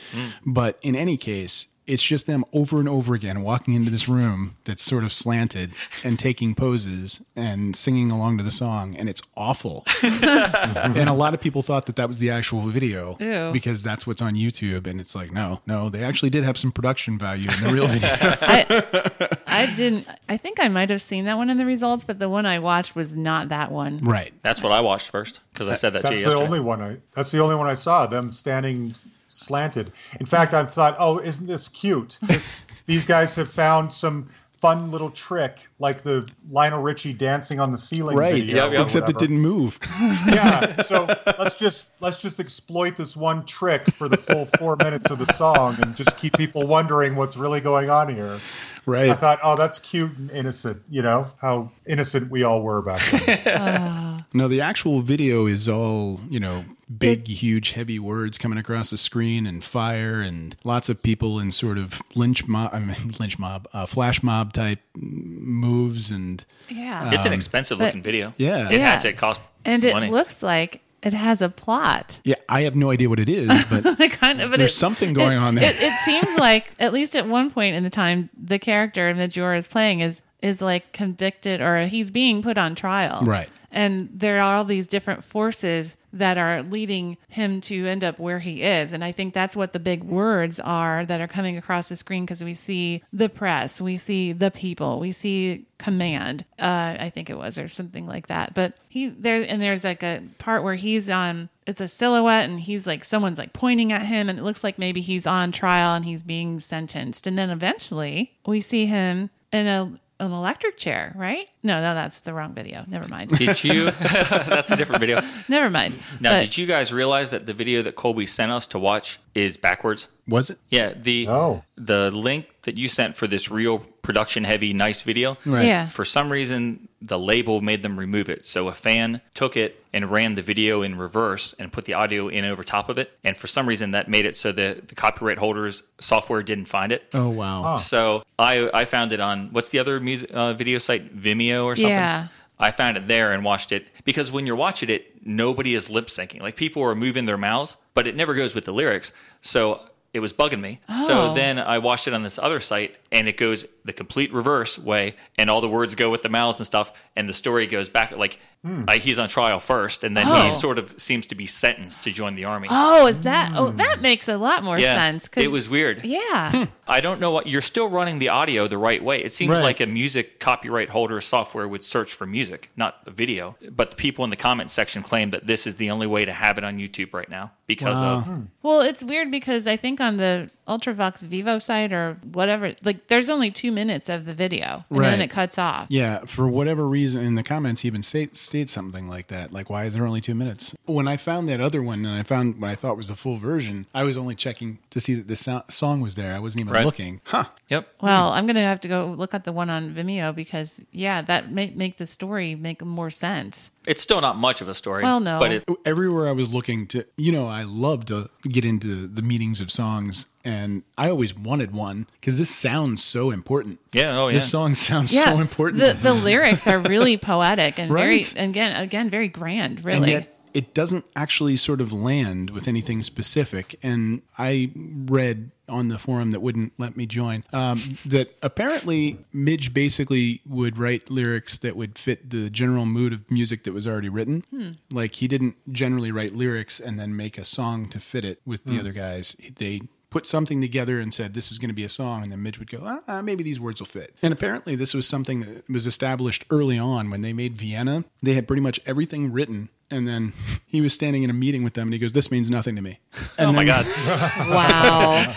But in any case, it's just them over and over again walking into this room that's sort of slanted and taking poses and singing along to the song. And it's awful. and a lot of people thought that that was the actual video Ew. because that's what's on YouTube. And it's like, no, no, they actually did have some production value in the real video. I, I didn't. I think I might have seen that one in the results, but the one I watched was not that one. right. That's what I watched first because I said that to That's you the yesterday. only one I. That's the only one I saw. Them standing slanted. In fact, I thought, oh, isn't this cute? This, these guys have found some fun little trick, like the Lionel Richie dancing on the ceiling Right. video. Yep, yep. Except it didn't move. Yeah. So let's just let's just exploit this one trick for the full four minutes of the song, and just keep people wondering what's really going on here. Right. I thought, oh, that's cute and innocent. You know how innocent we all were back then. No, the actual video is all, you know, big, huge, heavy words coming across the screen and fire and lots of people in sort of lynch mob, I mean, lynch mob, uh, flash mob type moves. And Yeah. It's an expensive but- looking video. Yeah. It Yeah. had to cost and some it money. looks like it has a plot. yeah, I have no idea what it is, but kind of, but There's it- something going it- on there. It, it seems like, at least at one point in the time, the character Midge Ure is playing is is like convicted or he's being put on trial. Right. And there are all these different forces that are leading him to end up where he is. And I think that's what the big words are that are coming across the screen because we see the press, we see the people, we see command. Uh, I think it was or something like that. But he there and there's like a part where he's on it's a silhouette and he's like someone's like pointing at him and it looks like maybe he's on trial and he's being sentenced. And then eventually we see him in a an electric chair, right? No, no, that's the wrong video. Never mind. Did you? that's a different video. Never mind. Now, But- did you guys realize that the video that Colby sent us to watch is backwards? was it? Yeah, the Oh. the link that you sent for this real production heavy nice video. Right. Yeah. For some reason, the label made them remove it. So a fan took it and ran the video in reverse and put the audio in over top of it. And for some reason, that made it so the, the copyright holders software didn't find it. Oh, wow. So I I found it on what's the other music uh, video site Vimeo or something. Yeah. I found it there and watched it because when you're watching it, nobody is lip syncing. Like people are moving their mouths, but it never goes with the lyrics. So it was bugging me. So Oh. then I watched it on this other site and it goes the complete reverse way and all the words go with the mouths and stuff and the story goes back like hmm. I, he's on trial first and then Oh. he sort of seems to be sentenced to join the army. Oh, is that? Oh, hmm. that makes a lot more yeah, sense. 'cause- it was weird. Yeah. Hmm. I don't know what you're still running the audio the right way. It seems Right. like a music copyright holder software would search for music, not a video. But the people in the comment section claim that this is the only way to have it on YouTube right now because of Well, it's weird because I think on the Ultravox Vevo site or whatever, like there's only two minutes of the video and then it cuts off. Yeah, for whatever reason, in the comments, he even state, state something like that. Like, why is there only two minutes? When I found that other one, and I found what I thought was the full version, I was only checking to see that the so- song was there. I wasn't even Right. looking. Huh. Yep. Well, I'm gonna have to go look at the one on Vimeo because yeah, that may make the story make more sense. It's still not much of a story. Well, no. But it, everywhere I was looking to, you know, I love to get into the meanings of songs, and I always wanted one because this sounds so important. Yeah, oh, yeah. This song sounds Yeah, so important. The the lyrics are really poetic and Right. very again again very grand. and Really, yet it doesn't actually sort of land with anything specific. And I read on the forum that wouldn't let me join um, that apparently Midge basically would write lyrics that would fit the general mood of music that was already written. Like he didn't generally write lyrics and then make a song to fit it with the other guys. They put something together and said this is going to be a song and then midge would go ah, ah, maybe these words will fit and apparently this was something that was established early on when they made vienna they had pretty much everything written and then he was standing in a meeting with them and he goes this means nothing to me and oh my then- God. wow.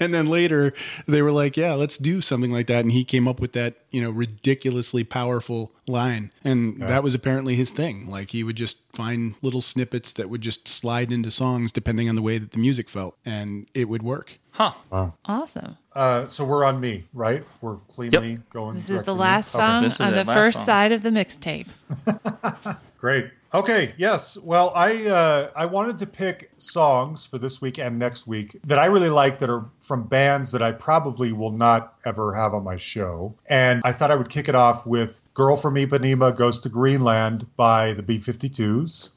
and then later they were like yeah let's do something like that and he came up with that you know ridiculously powerful line and that was apparently his thing like he would just find little snippets that would just slide into songs depending on the way that the music felt and it would work Huh. Wow. awesome. Uh, so we're on me, right? We're cleanly going. This is the to me? last Okay. song on the the first song. side of the mixtape. Great. Okay, yes. Well, I uh, I wanted to pick songs for this week and next week that I really like that are from bands that I probably will not ever have on my show. And I thought I would kick it off with Girl from Ipanema Goes to Greenland by the B 52s.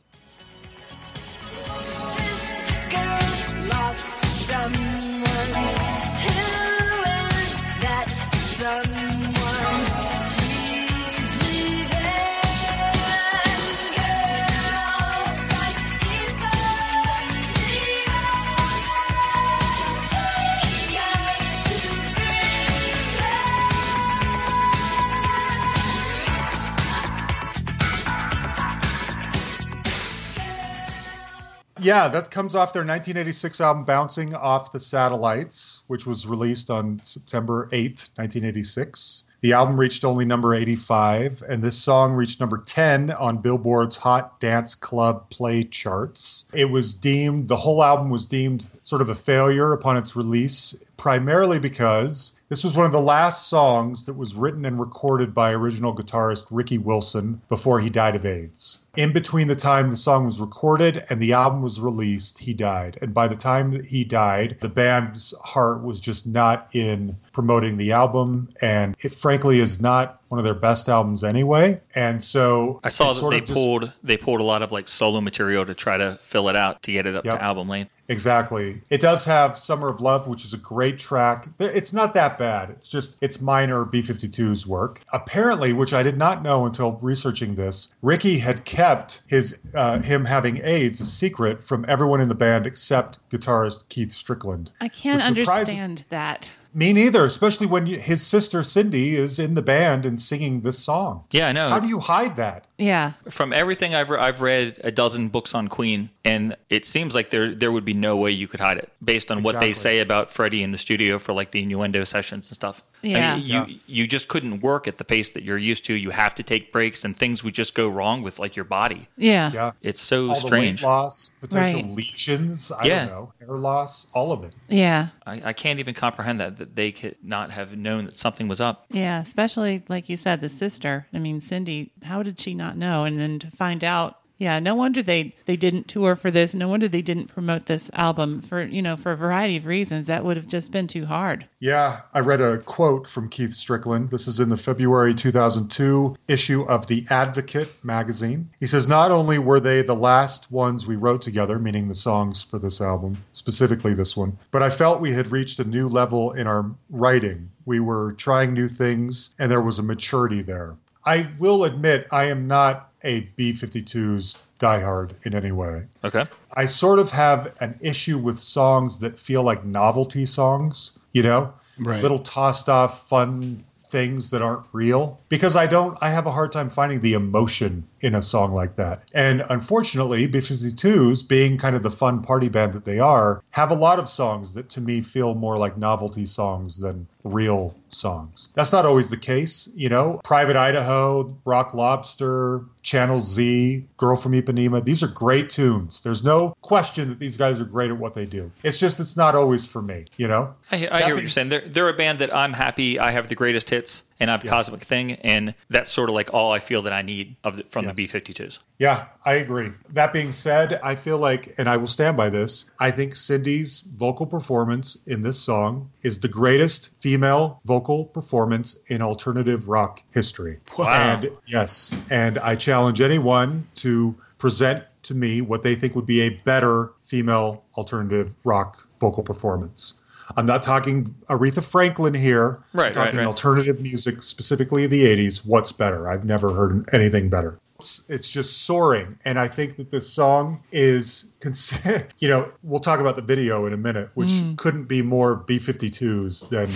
Yeah, that comes off their 1986 album Bouncing Off the Satellites, which was released on September 8th, 1986. The album reached only number 85, and this song reached number 10 on Billboard's Hot Dance Club Play charts. It was deemed, the whole album was deemed sort of a failure upon its release, primarily because this was one of the last songs that was written and recorded by original guitarist Ricky Wilson before he died of AIDS. In between the time the song was recorded and the album was released, he died. And by the time he died, the band's heart was just not in promoting the album. And it frankly is not one of their best albums anyway. And so I saw that they of just- pulled they pulled a lot of like solo material to try to fill it out to get it up Yep. to album length. Exactly. It does have Summer of Love, which is a great track. It's not that bad. It's just, it's minor B-52's work. Apparently, which I did not know until researching this, Ricky had kept his, uh, him having AIDS a secret from everyone in the band except guitarist Keith Strickland. I can't Which surprising- understand that. Me neither, especially when you, his sister Cindy is in the band and singing this song. Yeah, I know. How do you hide that? Yeah. From everything I've re- I've read a dozen books on Queen, and it seems like there there would be no way you could hide it based on what they say about Freddie in the studio for like the innuendo sessions and stuff. I mean, Yeah. you Yeah. you just couldn't work at the pace that you're used to. You have to take breaks, and things would just go wrong with like your body. Yeah. Yeah. It's so All strange. the weight loss, potential Right. lesions, I Yeah. don't know, hair loss, all of it. Yeah. I, I can't even comprehend that that they could not have known that something was up. Yeah, especially like you said, the sister. I mean, Cindy. How did she not know? And then to find out, yeah, no wonder they they didn't tour for this. No wonder they didn't promote this album for you know for a variety of reasons. That would have just been too hard. Yeah, I read a quote from Keith Strickland. This is in the February 2002 issue of The Advocate magazine. He says, Not only were they the last ones we wrote together, meaning the songs for this album, specifically this one, but I felt we had reached a new level in our writing. We were trying new things, and there was a maturity there. I will admit, I am not a B 52's diehard in any way. Okay. I sort of have an issue with songs that feel like novelty songs, you know? Right. Little tossed off fun things that aren't real because I don't I have a hard time finding the emotion in a song like that. And unfortunately, B52s being kind of the fun party band that they are, have a lot of songs that to me feel more like novelty songs than real songs. That's not always the case, you know. Private Idaho, Rock Lobster, Channel Z, Girl from Ipanema, these are great tunes. There's no question that these guys are great at what they do. It's just it's not always for me, you know. I, I That hear what you're saying. They're, they're a band that I'm happy I have the greatest hits, and I have Cosmic Thing, and that's sort of like all I feel that I need of the, from the B52s. Yeah, I agree. That being said, I feel like, and I will stand by this, I think Cindy's vocal performance in this song is the greatest female vocal performance in alternative rock history. Wow. And yes, and I challenge anyone to present to me what they think would be a better female alternative rock vocal performance. I'm not talking Aretha Franklin here. Right, I'm talking right, right. alternative music, specifically the 80s. What's better? I've never heard anything better. It's, it's just soaring. And I think that this song is, cons- you know, we'll talk about the video in a minute, which couldn't be more B 52s than.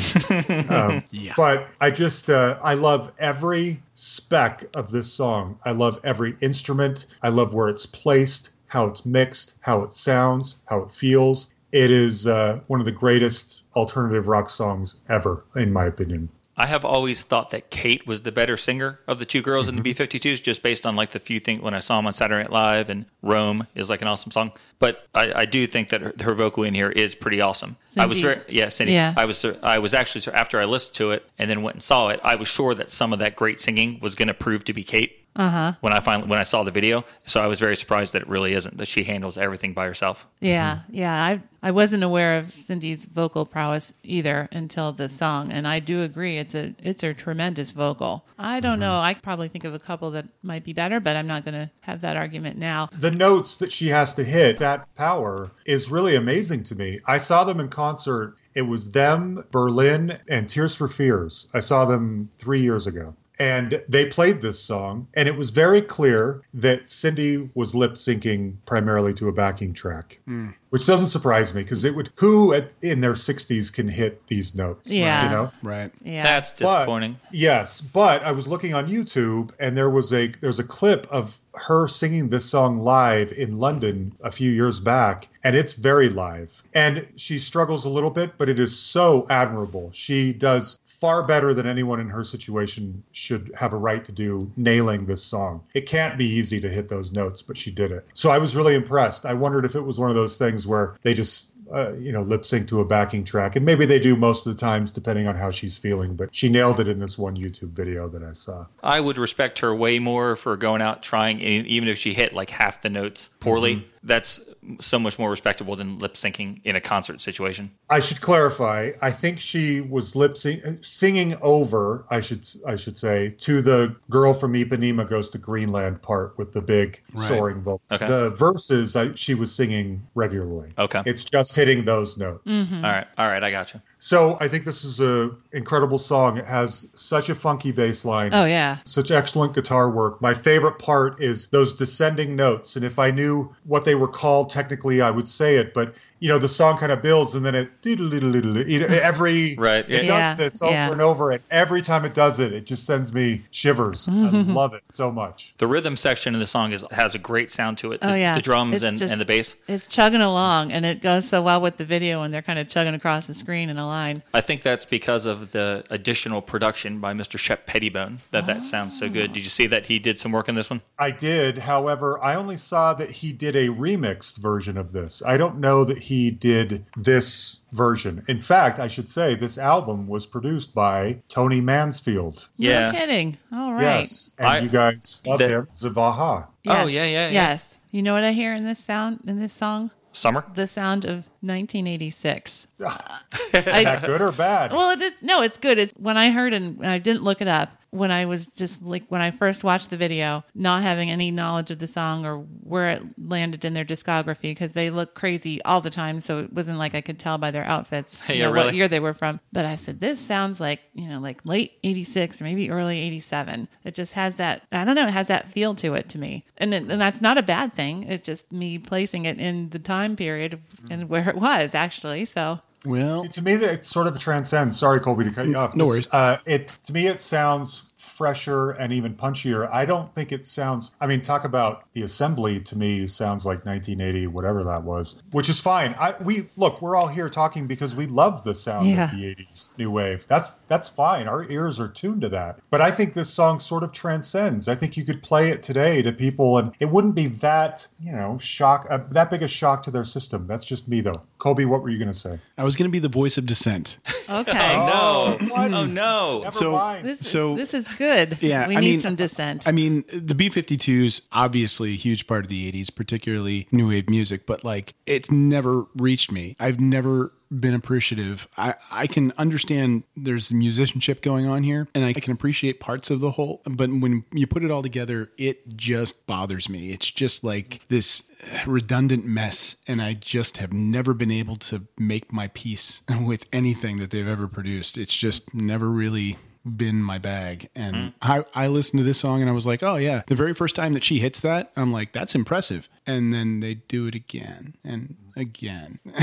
Um, But I just, uh, I love every speck of this song. I love every instrument. I love where it's placed, how it's mixed, how it sounds, how it feels. It is uh, one of the greatest alternative rock songs ever, in my opinion. I have always thought that Kate was the better singer of the two girls in the Mm-hmm. B52s, just based on like the few things when I saw them on Saturday Night Live and Rome is like an awesome song. But I, I do think that her, her vocal in here is pretty awesome. I was very, yeah, Cindy. Yeah. I was, I was actually after I listened to it and then went and saw it. I was sure that some of that great singing was going to prove to be Kate. Uh-huh. When I finally when I saw the video, so I was very surprised that it really isn't. That she handles everything by herself. Yeah, Mm-hmm. yeah. I I wasn't aware of Cindy's vocal prowess either until this song, and I do agree it's a it's a tremendous vocal. I don't know. I probably think of a couple that might be better, but I'm not going to have that argument now. the notes that she has to hit, that power is really amazing to me. I saw them in concert. It was them, Berlin, and Tears for Fears. I saw them three years ago. And they played this song, and it was very clear that Cindy was lip syncing primarily to a backing track, hmm. which doesn't surprise me because it would. Who at, in their 60s can hit these notes? Yeah. You know? Right. Yeah, That's But- disappointing. Yes, but I was looking on YouTube and there was a there's a clip of her singing this song live in London a few years back and it's very live. And she struggles a little bit, but it is so admirable. She does far better than anyone in her situation should have a right to do nailing this song. It can't be easy to hit those notes, but she did it. So I was really impressed. I wondered if it was one of those things where they just uh, you know, lip sync to a backing track. And maybe they do most of the times, depending on how she's feeling. But she nailed it in this one YouTube video that I saw. I would respect her way more for going out trying, even if she hit like half the notes poorly. Mm-hmm. That's so much more respectable than lip syncing in a concert situation. I should clarify. I think she was lip sync- singing over. I should I should say to the girl from Ipanema goes to Greenland part with the big soaring vocal. Okay. The verses I, she was singing regularly. Okay. It's just hitting those notes. Mm-hmm. All right, all right, I got you. So I think this is a incredible song. It has such a funky bass line. Oh yeah, such excellent guitar work. My favorite part is those descending notes. And if I knew what they were called technically, I would say it. But you know, the song kind of builds, and then it every Right, It yeah. does this over Yeah. and over, and every time it does it, it just sends me shivers. I mm-hmm. love it so much. The rhythm section in the song is has a great sound to it. The, oh yeah. the drums and, just- and the bass. It's chugging along, and it goes so well with the video and they're kind of chugging across the screen in a line. I think that's because of the additional production by Mr. Shep Pettibone that that ah. sounds so good. Did you see that he did some work on this one? I did, however, I only saw that he did a remixed version of this. I don't know that he did this version. In fact, I should say this album was produced by Tony Mansfield. Yeah. No kidding. All right. Yes, and I- you guys love that- him, Zavaha. Oh, yeah, yeah, yeah. Yes. You know what I hear in this sound in this song? Summer? The sound of 1986. that good or bad? Well, it is no, it's good. It's when I heard and I didn't look it up. When I was just like when I first watched the video, not having any knowledge of the song or where it landed in their discography because they look crazy all the time. So it wasn't like I could tell by their outfits you Yeah, know, what year they were from. But I said this sounds like you know like late '86 or maybe early '87. It just has that I don't know. It has that feel to it to me, and it, and that's not a bad thing. It's just me placing it in the time period and where it was actually. So Well, See, to me, that it sort of transcends. Sorry, Colby, to cut you off. No worries. Uh, it to me, it sounds fresher and even punchier. I don't think it sounds. I mean, talk about the assembly to me sounds like 1980, whatever that was, which is fine. I we look, we're all here talking because we love the sound Yeah. of the 80s new wave. That's that's fine. Our ears are tuned to that. But I think this song sort of transcends. I think you could play it today to people, and it wouldn't be that you know shock uh, that big a shock to their system. That's just me though. Colby, what were you going to say? I was going to be the voice of dissent. Okay. No. what? Oh no. Never So- mind. This, So- this is good. Yeah, we I need mean- some dissent. I mean, the B 52s, obviously a huge part of the 80s, particularly new wave music, but like it's never reached me. I've never been appreciative. I, I can understand there's musicianship going on here and I can appreciate parts of the whole, but when you put it all together, it just bothers me. It's just like this redundant mess. And I just have never been able to make my peace with anything that they've ever produced. It's just never really been my bag. And mm. I, I listened to this song and I was like, oh, yeah. The very first time that she hits that, I'm like, that's impressive. And then they do it again and again.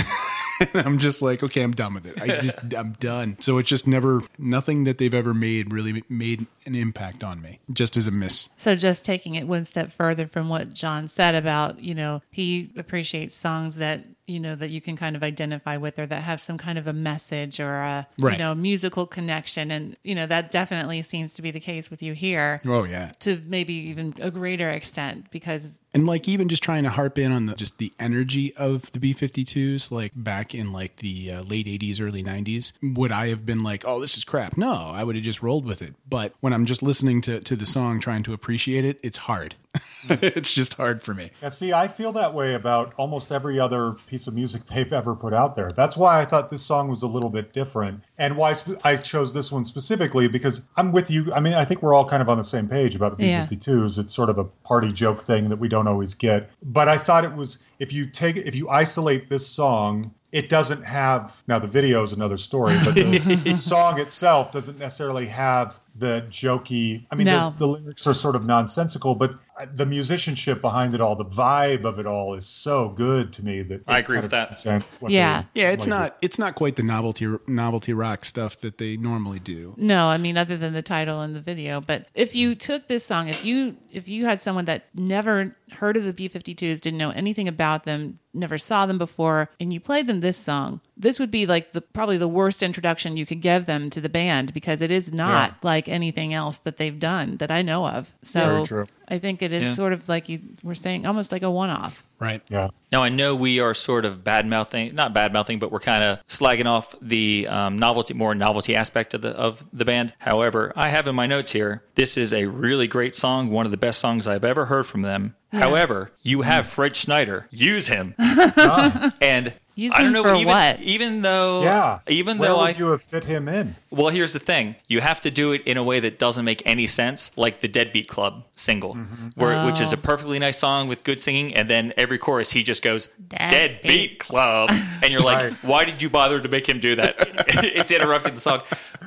and I'm just like, okay, I'm done with it. I just, I'm done. So it's just never, nothing that they've ever made really made an impact on me, just as a miss. So just taking it one step further from what John said about, you know, he appreciates songs that, you know, that you can kind of identify with or that have some kind of a message or a, Right. you know, musical connection. And, you know, that definitely seems to be the case with you here Oh, yeah. to maybe even a greater extent because And like even just trying to harp in on the just the energy of the B52s, like back in like the uh, late 80s, early 90s, would I have been like, oh, this is crap? No, I would have just rolled with it. But when I'm just listening to, to the song, trying to appreciate it, it's hard. it's just hard for me. Yeah, see, I feel that way about almost every other piece of music they've ever put out there. That's why I thought this song was a little bit different, and why sp- I chose this one specifically because I'm with you. I mean, I think we're all kind of on the same page about the Yeah. B52s. It's sort of a party joke thing that we don't always get. But I thought it was if you take if you isolate this song. It doesn't have now the video is another story, but the song itself doesn't necessarily have the jokey. I mean, No. the, the lyrics are sort of nonsensical, but the musicianship behind it all, the vibe of it all, is so good to me that I agree with that. transcends what Yeah. Yeah, it's like not it's not quite the novelty novelty rock stuff that they normally do. No, I mean other than the title and the video. But if you took this song, if you if you had someone that never heard of the B52s, didn't know anything about them, never saw them before, and you played them this song, this would be like the probably the worst introduction you could give them to the band because it is not Yeah. like anything else that they've done that I know of. So I think it is Yeah. sort of like you were saying, almost like a one off. Right. Yeah. Now I know we are sort of bad mouthing, not bad mouthing, but we're kind of slagging off the um, novelty, more novelty aspect of the of the band. However, I have in my notes here, this is a really great song, one of the best songs I've ever heard from them. However, you have Fred Schneider, use him, and Use I don't him know for even, what? Even though, Yeah. even Where though would I you have fit him in? well, here's the thing: you have to do it in a way that doesn't make any sense, like the Deadbeat Club single, Mm-hmm. where which is a Oh. perfectly nice song with good singing, and then every chorus he just goes Deadbeat. Deadbeat Club, and you're like, Right. why did you bother to make him do that? it's interrupting the song,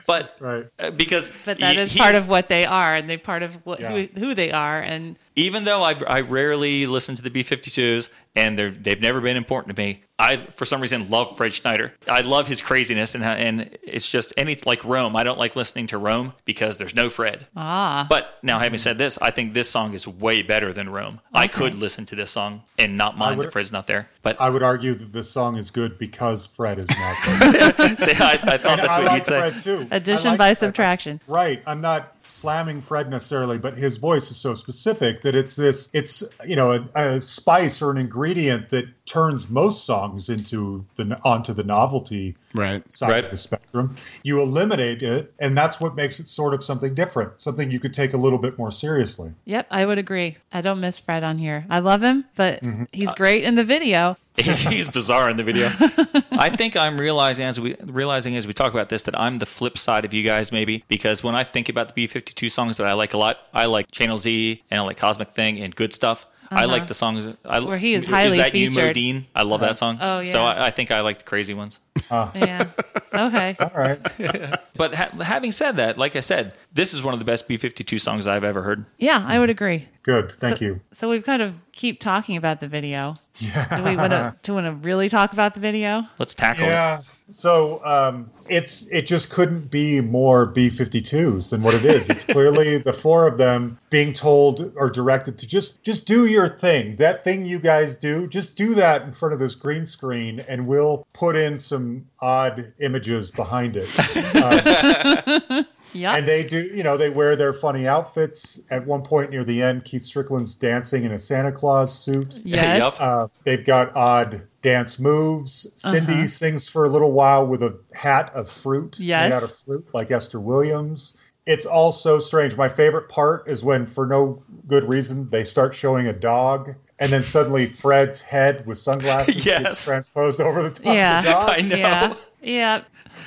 but Right. uh, because But that he- is part of what they are, and they part of what Yeah. who, who they are, and even though I, I rarely listen to the B52s and they're, they've never been important to me, I, for some reason, love Fred Schneider. I love his craziness, and, and it's just, and it's like Rome. I don't like listening to Rome because there's no Fred. ah, But now, having said this, I think this song is way better than Rome. I could listen to this song and not mind would- that Fred's not there. But I would argue that this song is good because Fred is not there. say, I, I thought And that's I what like you'd say. Fred too. Addition like by Fred. subtraction. Right. I'm not slamming Fred necessarily, but his voice is so specific that it's this, it's, you know, a, a spice or an ingredient that turns most songs into the, onto the novelty Right. side Right. of the spectrum. You eliminate it, and that's what makes it sort of something different, something you could take a little bit more seriously. Yep, I would agree. I don't miss Fred on here. I love him, but Mm-hmm. he's great in the video. He's bizarre in the video. I think I'm realizing as we realizing as we talk about this that I'm the flip side of you guys maybe because when I think about the B52 songs that I like a lot, I like Channel Z and I like Cosmic Thing and Good Stuff. I uh-huh. like the songs. I, Where he is highly is that you. Modine? I love that uh, song. Oh, So yeah. I, I think I like the crazy ones. Uh. Yeah. Okay. All right. But ha- having said that, like I said, this is one of the best B52 songs I've ever heard. Yeah, I would agree. Good. Thank so, you. So we've kind of keep talking about the video. Yeah. Do we want to do want to really talk about the video? Let's tackle it. Yeah. So um, it's it just couldn't be more B-52s than what it is. It's clearly the four of them being told or directed to just just do your thing. That thing you guys do, just do that in front of this green screen, and we'll put in some odd images behind it. Yeah. And they do, you know, they wear their funny outfits. At one point near the end, Keith Strickland's dancing in a Santa Claus suit. yes. Yep. Uh, they've got odd dance moves. Cindy Uh-huh. sings for a little while with a hat of fruit Yes. made out of fruit, like Esther Williams. It's all so strange. My favorite part is when, for no good reason, they start showing a dog, and then suddenly Fred's head with sunglasses Yes. gets transposed over the top Yeah. of the dog. I know. Yeah. Yeah.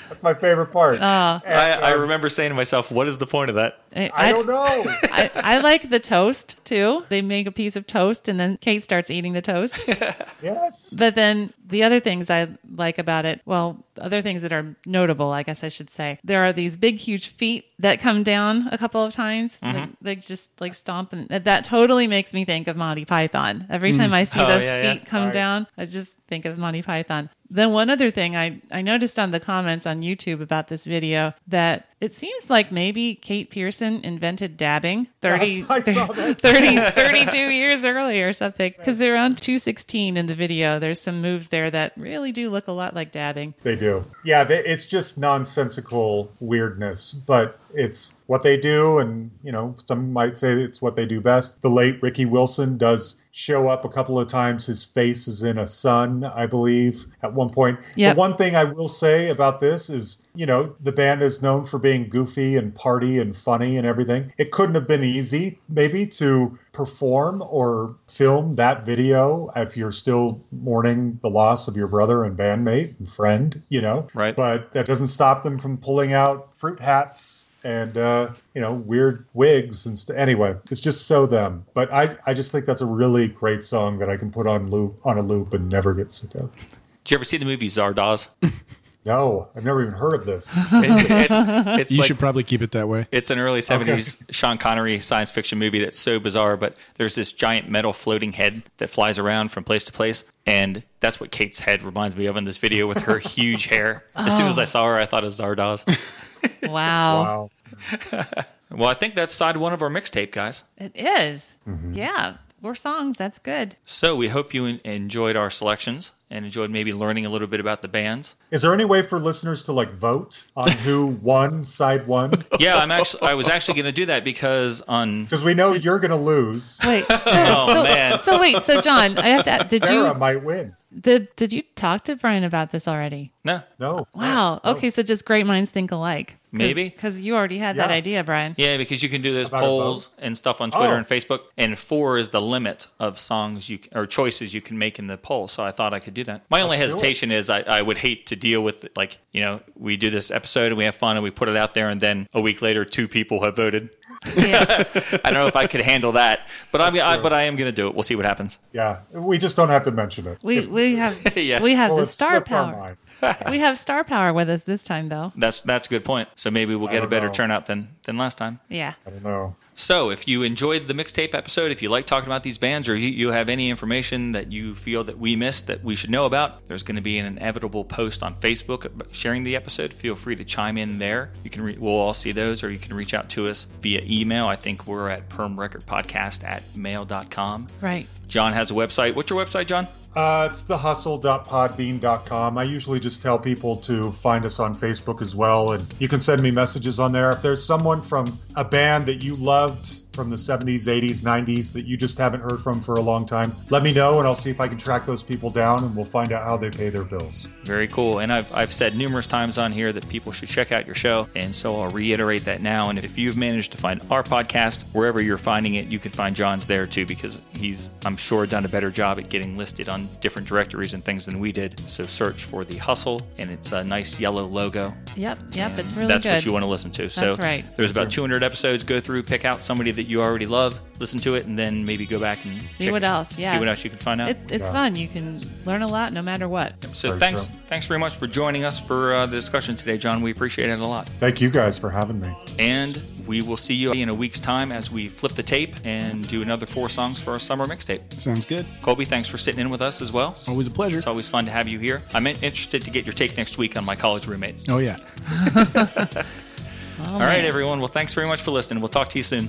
That's my favorite part. Oh. And, I, I um, remember saying to myself, "What is the point of that?" I, I don't know. I, I like the toast too. They make a piece of toast and then Kate starts eating the toast. yes. But then the other things I like about it, well, other things that are notable, I guess I should say, there are these big, huge feet that come down a couple of times. Mm-hmm. Like, they just like stomp, and that- totally makes me think of Monty Python. Every time I see Oh, those yeah, yeah. feet come Right. down, I just think of Monty Python. Then one other thing I, I noticed on the comments on YouTube about this video that it seems like maybe Kate Pearson invented dabbing 30, Yes, I saw that. 30 32 years early or something because they're on 216 in the video there's some moves there that really do look a lot like dabbing They do. Yeah, they, it's just nonsensical weirdness, but it's what they do, and you know, some might say it's what they do best. The late Ricky Wilson does show up a couple of times. His face is in a sun, I believe, at one point. Yep. The one thing I will say about this is, you know, the band is known for being goofy and party and funny and everything. It couldn't have been easy, maybe, to perform or film that video if you're still mourning the loss of your brother and bandmate and friend, you know. Right. But that doesn't stop them from pulling out fruit hats and uh, you know weird wigs and st- anyway it's just so them but I, I just think that's a really great song that i can put on loop on a loop and never get sick of Did you ever see the movie Zardoz? no i've never even heard of this It's, it's, it's You like should probably keep it that way. It's an early 70s Sean Connery science fiction movie that's so bizarre, but there's this giant metal floating head that flies around from place to place. And that's what Kate's head reminds me of in this video with her huge hair. As soon as I saw her, I thought of Zardoz. wow, wow Well, I think that's side one of our mixtape, guys. it is. Mm-hmm. yeah more songs that's good So we hope you enjoyed our selections and enjoyed maybe learning a little bit about the bands. is there any way for listeners to like vote on who won side one Yeah, I'm actually I was actually going to do that because on because we know you're gonna lose wait so, Oh, so, man. so wait so john i have to did sarah you might win did did you talk to brian about this already no, no wow No. okay so just great minds think alike Maybe. because you already had that Yeah. idea brian Yeah, because you can do those About a polls and stuff on Twitter Oh. and Facebook, and four is the limit of songs you or choices you can make in the poll. So I thought I could do that. My only Let's do it. hesitation is I, I would hate to deal with like you know we do this episode and we have fun and we put it out there and then a week later two people have voted. yeah I don't know if I could handle that, but I'm I, but I am going to do it. We'll see what happens. yeah we just don't have to mention it we If- we have Yeah. we have well, the it star slipped our power mind. we have star power with us this time though That's that's a good point. So maybe we'll get a better know. turnout than than last time. yeah i don't know So, if you enjoyed the mixtape episode, if you like talking about these bands, or you, you have any information that you feel that we missed that we should know about, there's going to be an inevitable post on Facebook sharing the episode. Feel free to chime in there. You can re- we'll all see those, or you can reach out to us via email. I think we're at permrecordpodcast at mail.com. right John has a website. What's your website, John? Uh, it's thehustle.podbean.com. I usually just tell people to find us on Facebook as well, and you can send me messages on there. If there's someone from a band that you loved from the 70s, 80s, 90s that you just haven't heard from for a long time, let me know, and I'll see if I can track those people down, and we'll find out how they pay their bills. Very cool. And I've, I've said numerous times on here that people should check out your show. And so I'll reiterate that now. And if you've managed to find our podcast, wherever you're finding it, you can find John's there too, because he's, I'm sure, done a better job at getting listed on different directories and things than we did. So search for The Hustle, and it's a nice yellow logo. yep yep it's really That's good what you want to listen to. So That's right. there's about 200 episodes. Go through, pick out somebody that you already love, listen to it, and then maybe go back and See check- what else, yeah. See what else you can find out. it, it's Yeah. fun you can learn a lot no matter what so Very thanks, true. thanks very much for joining us for uh, the discussion today, John. We appreciate it a lot. Thank you guys for having me. And we will see you in a week's time as we flip the tape and do another four songs for our summer mixtape. Sounds good. Colby, thanks for sitting in with us as well. Always a pleasure. It's always fun to have you here. I'm interested to get your take next week on my college roommate. Oh, yeah. All right, everyone. Well, thanks very much for listening. We'll talk to you soon.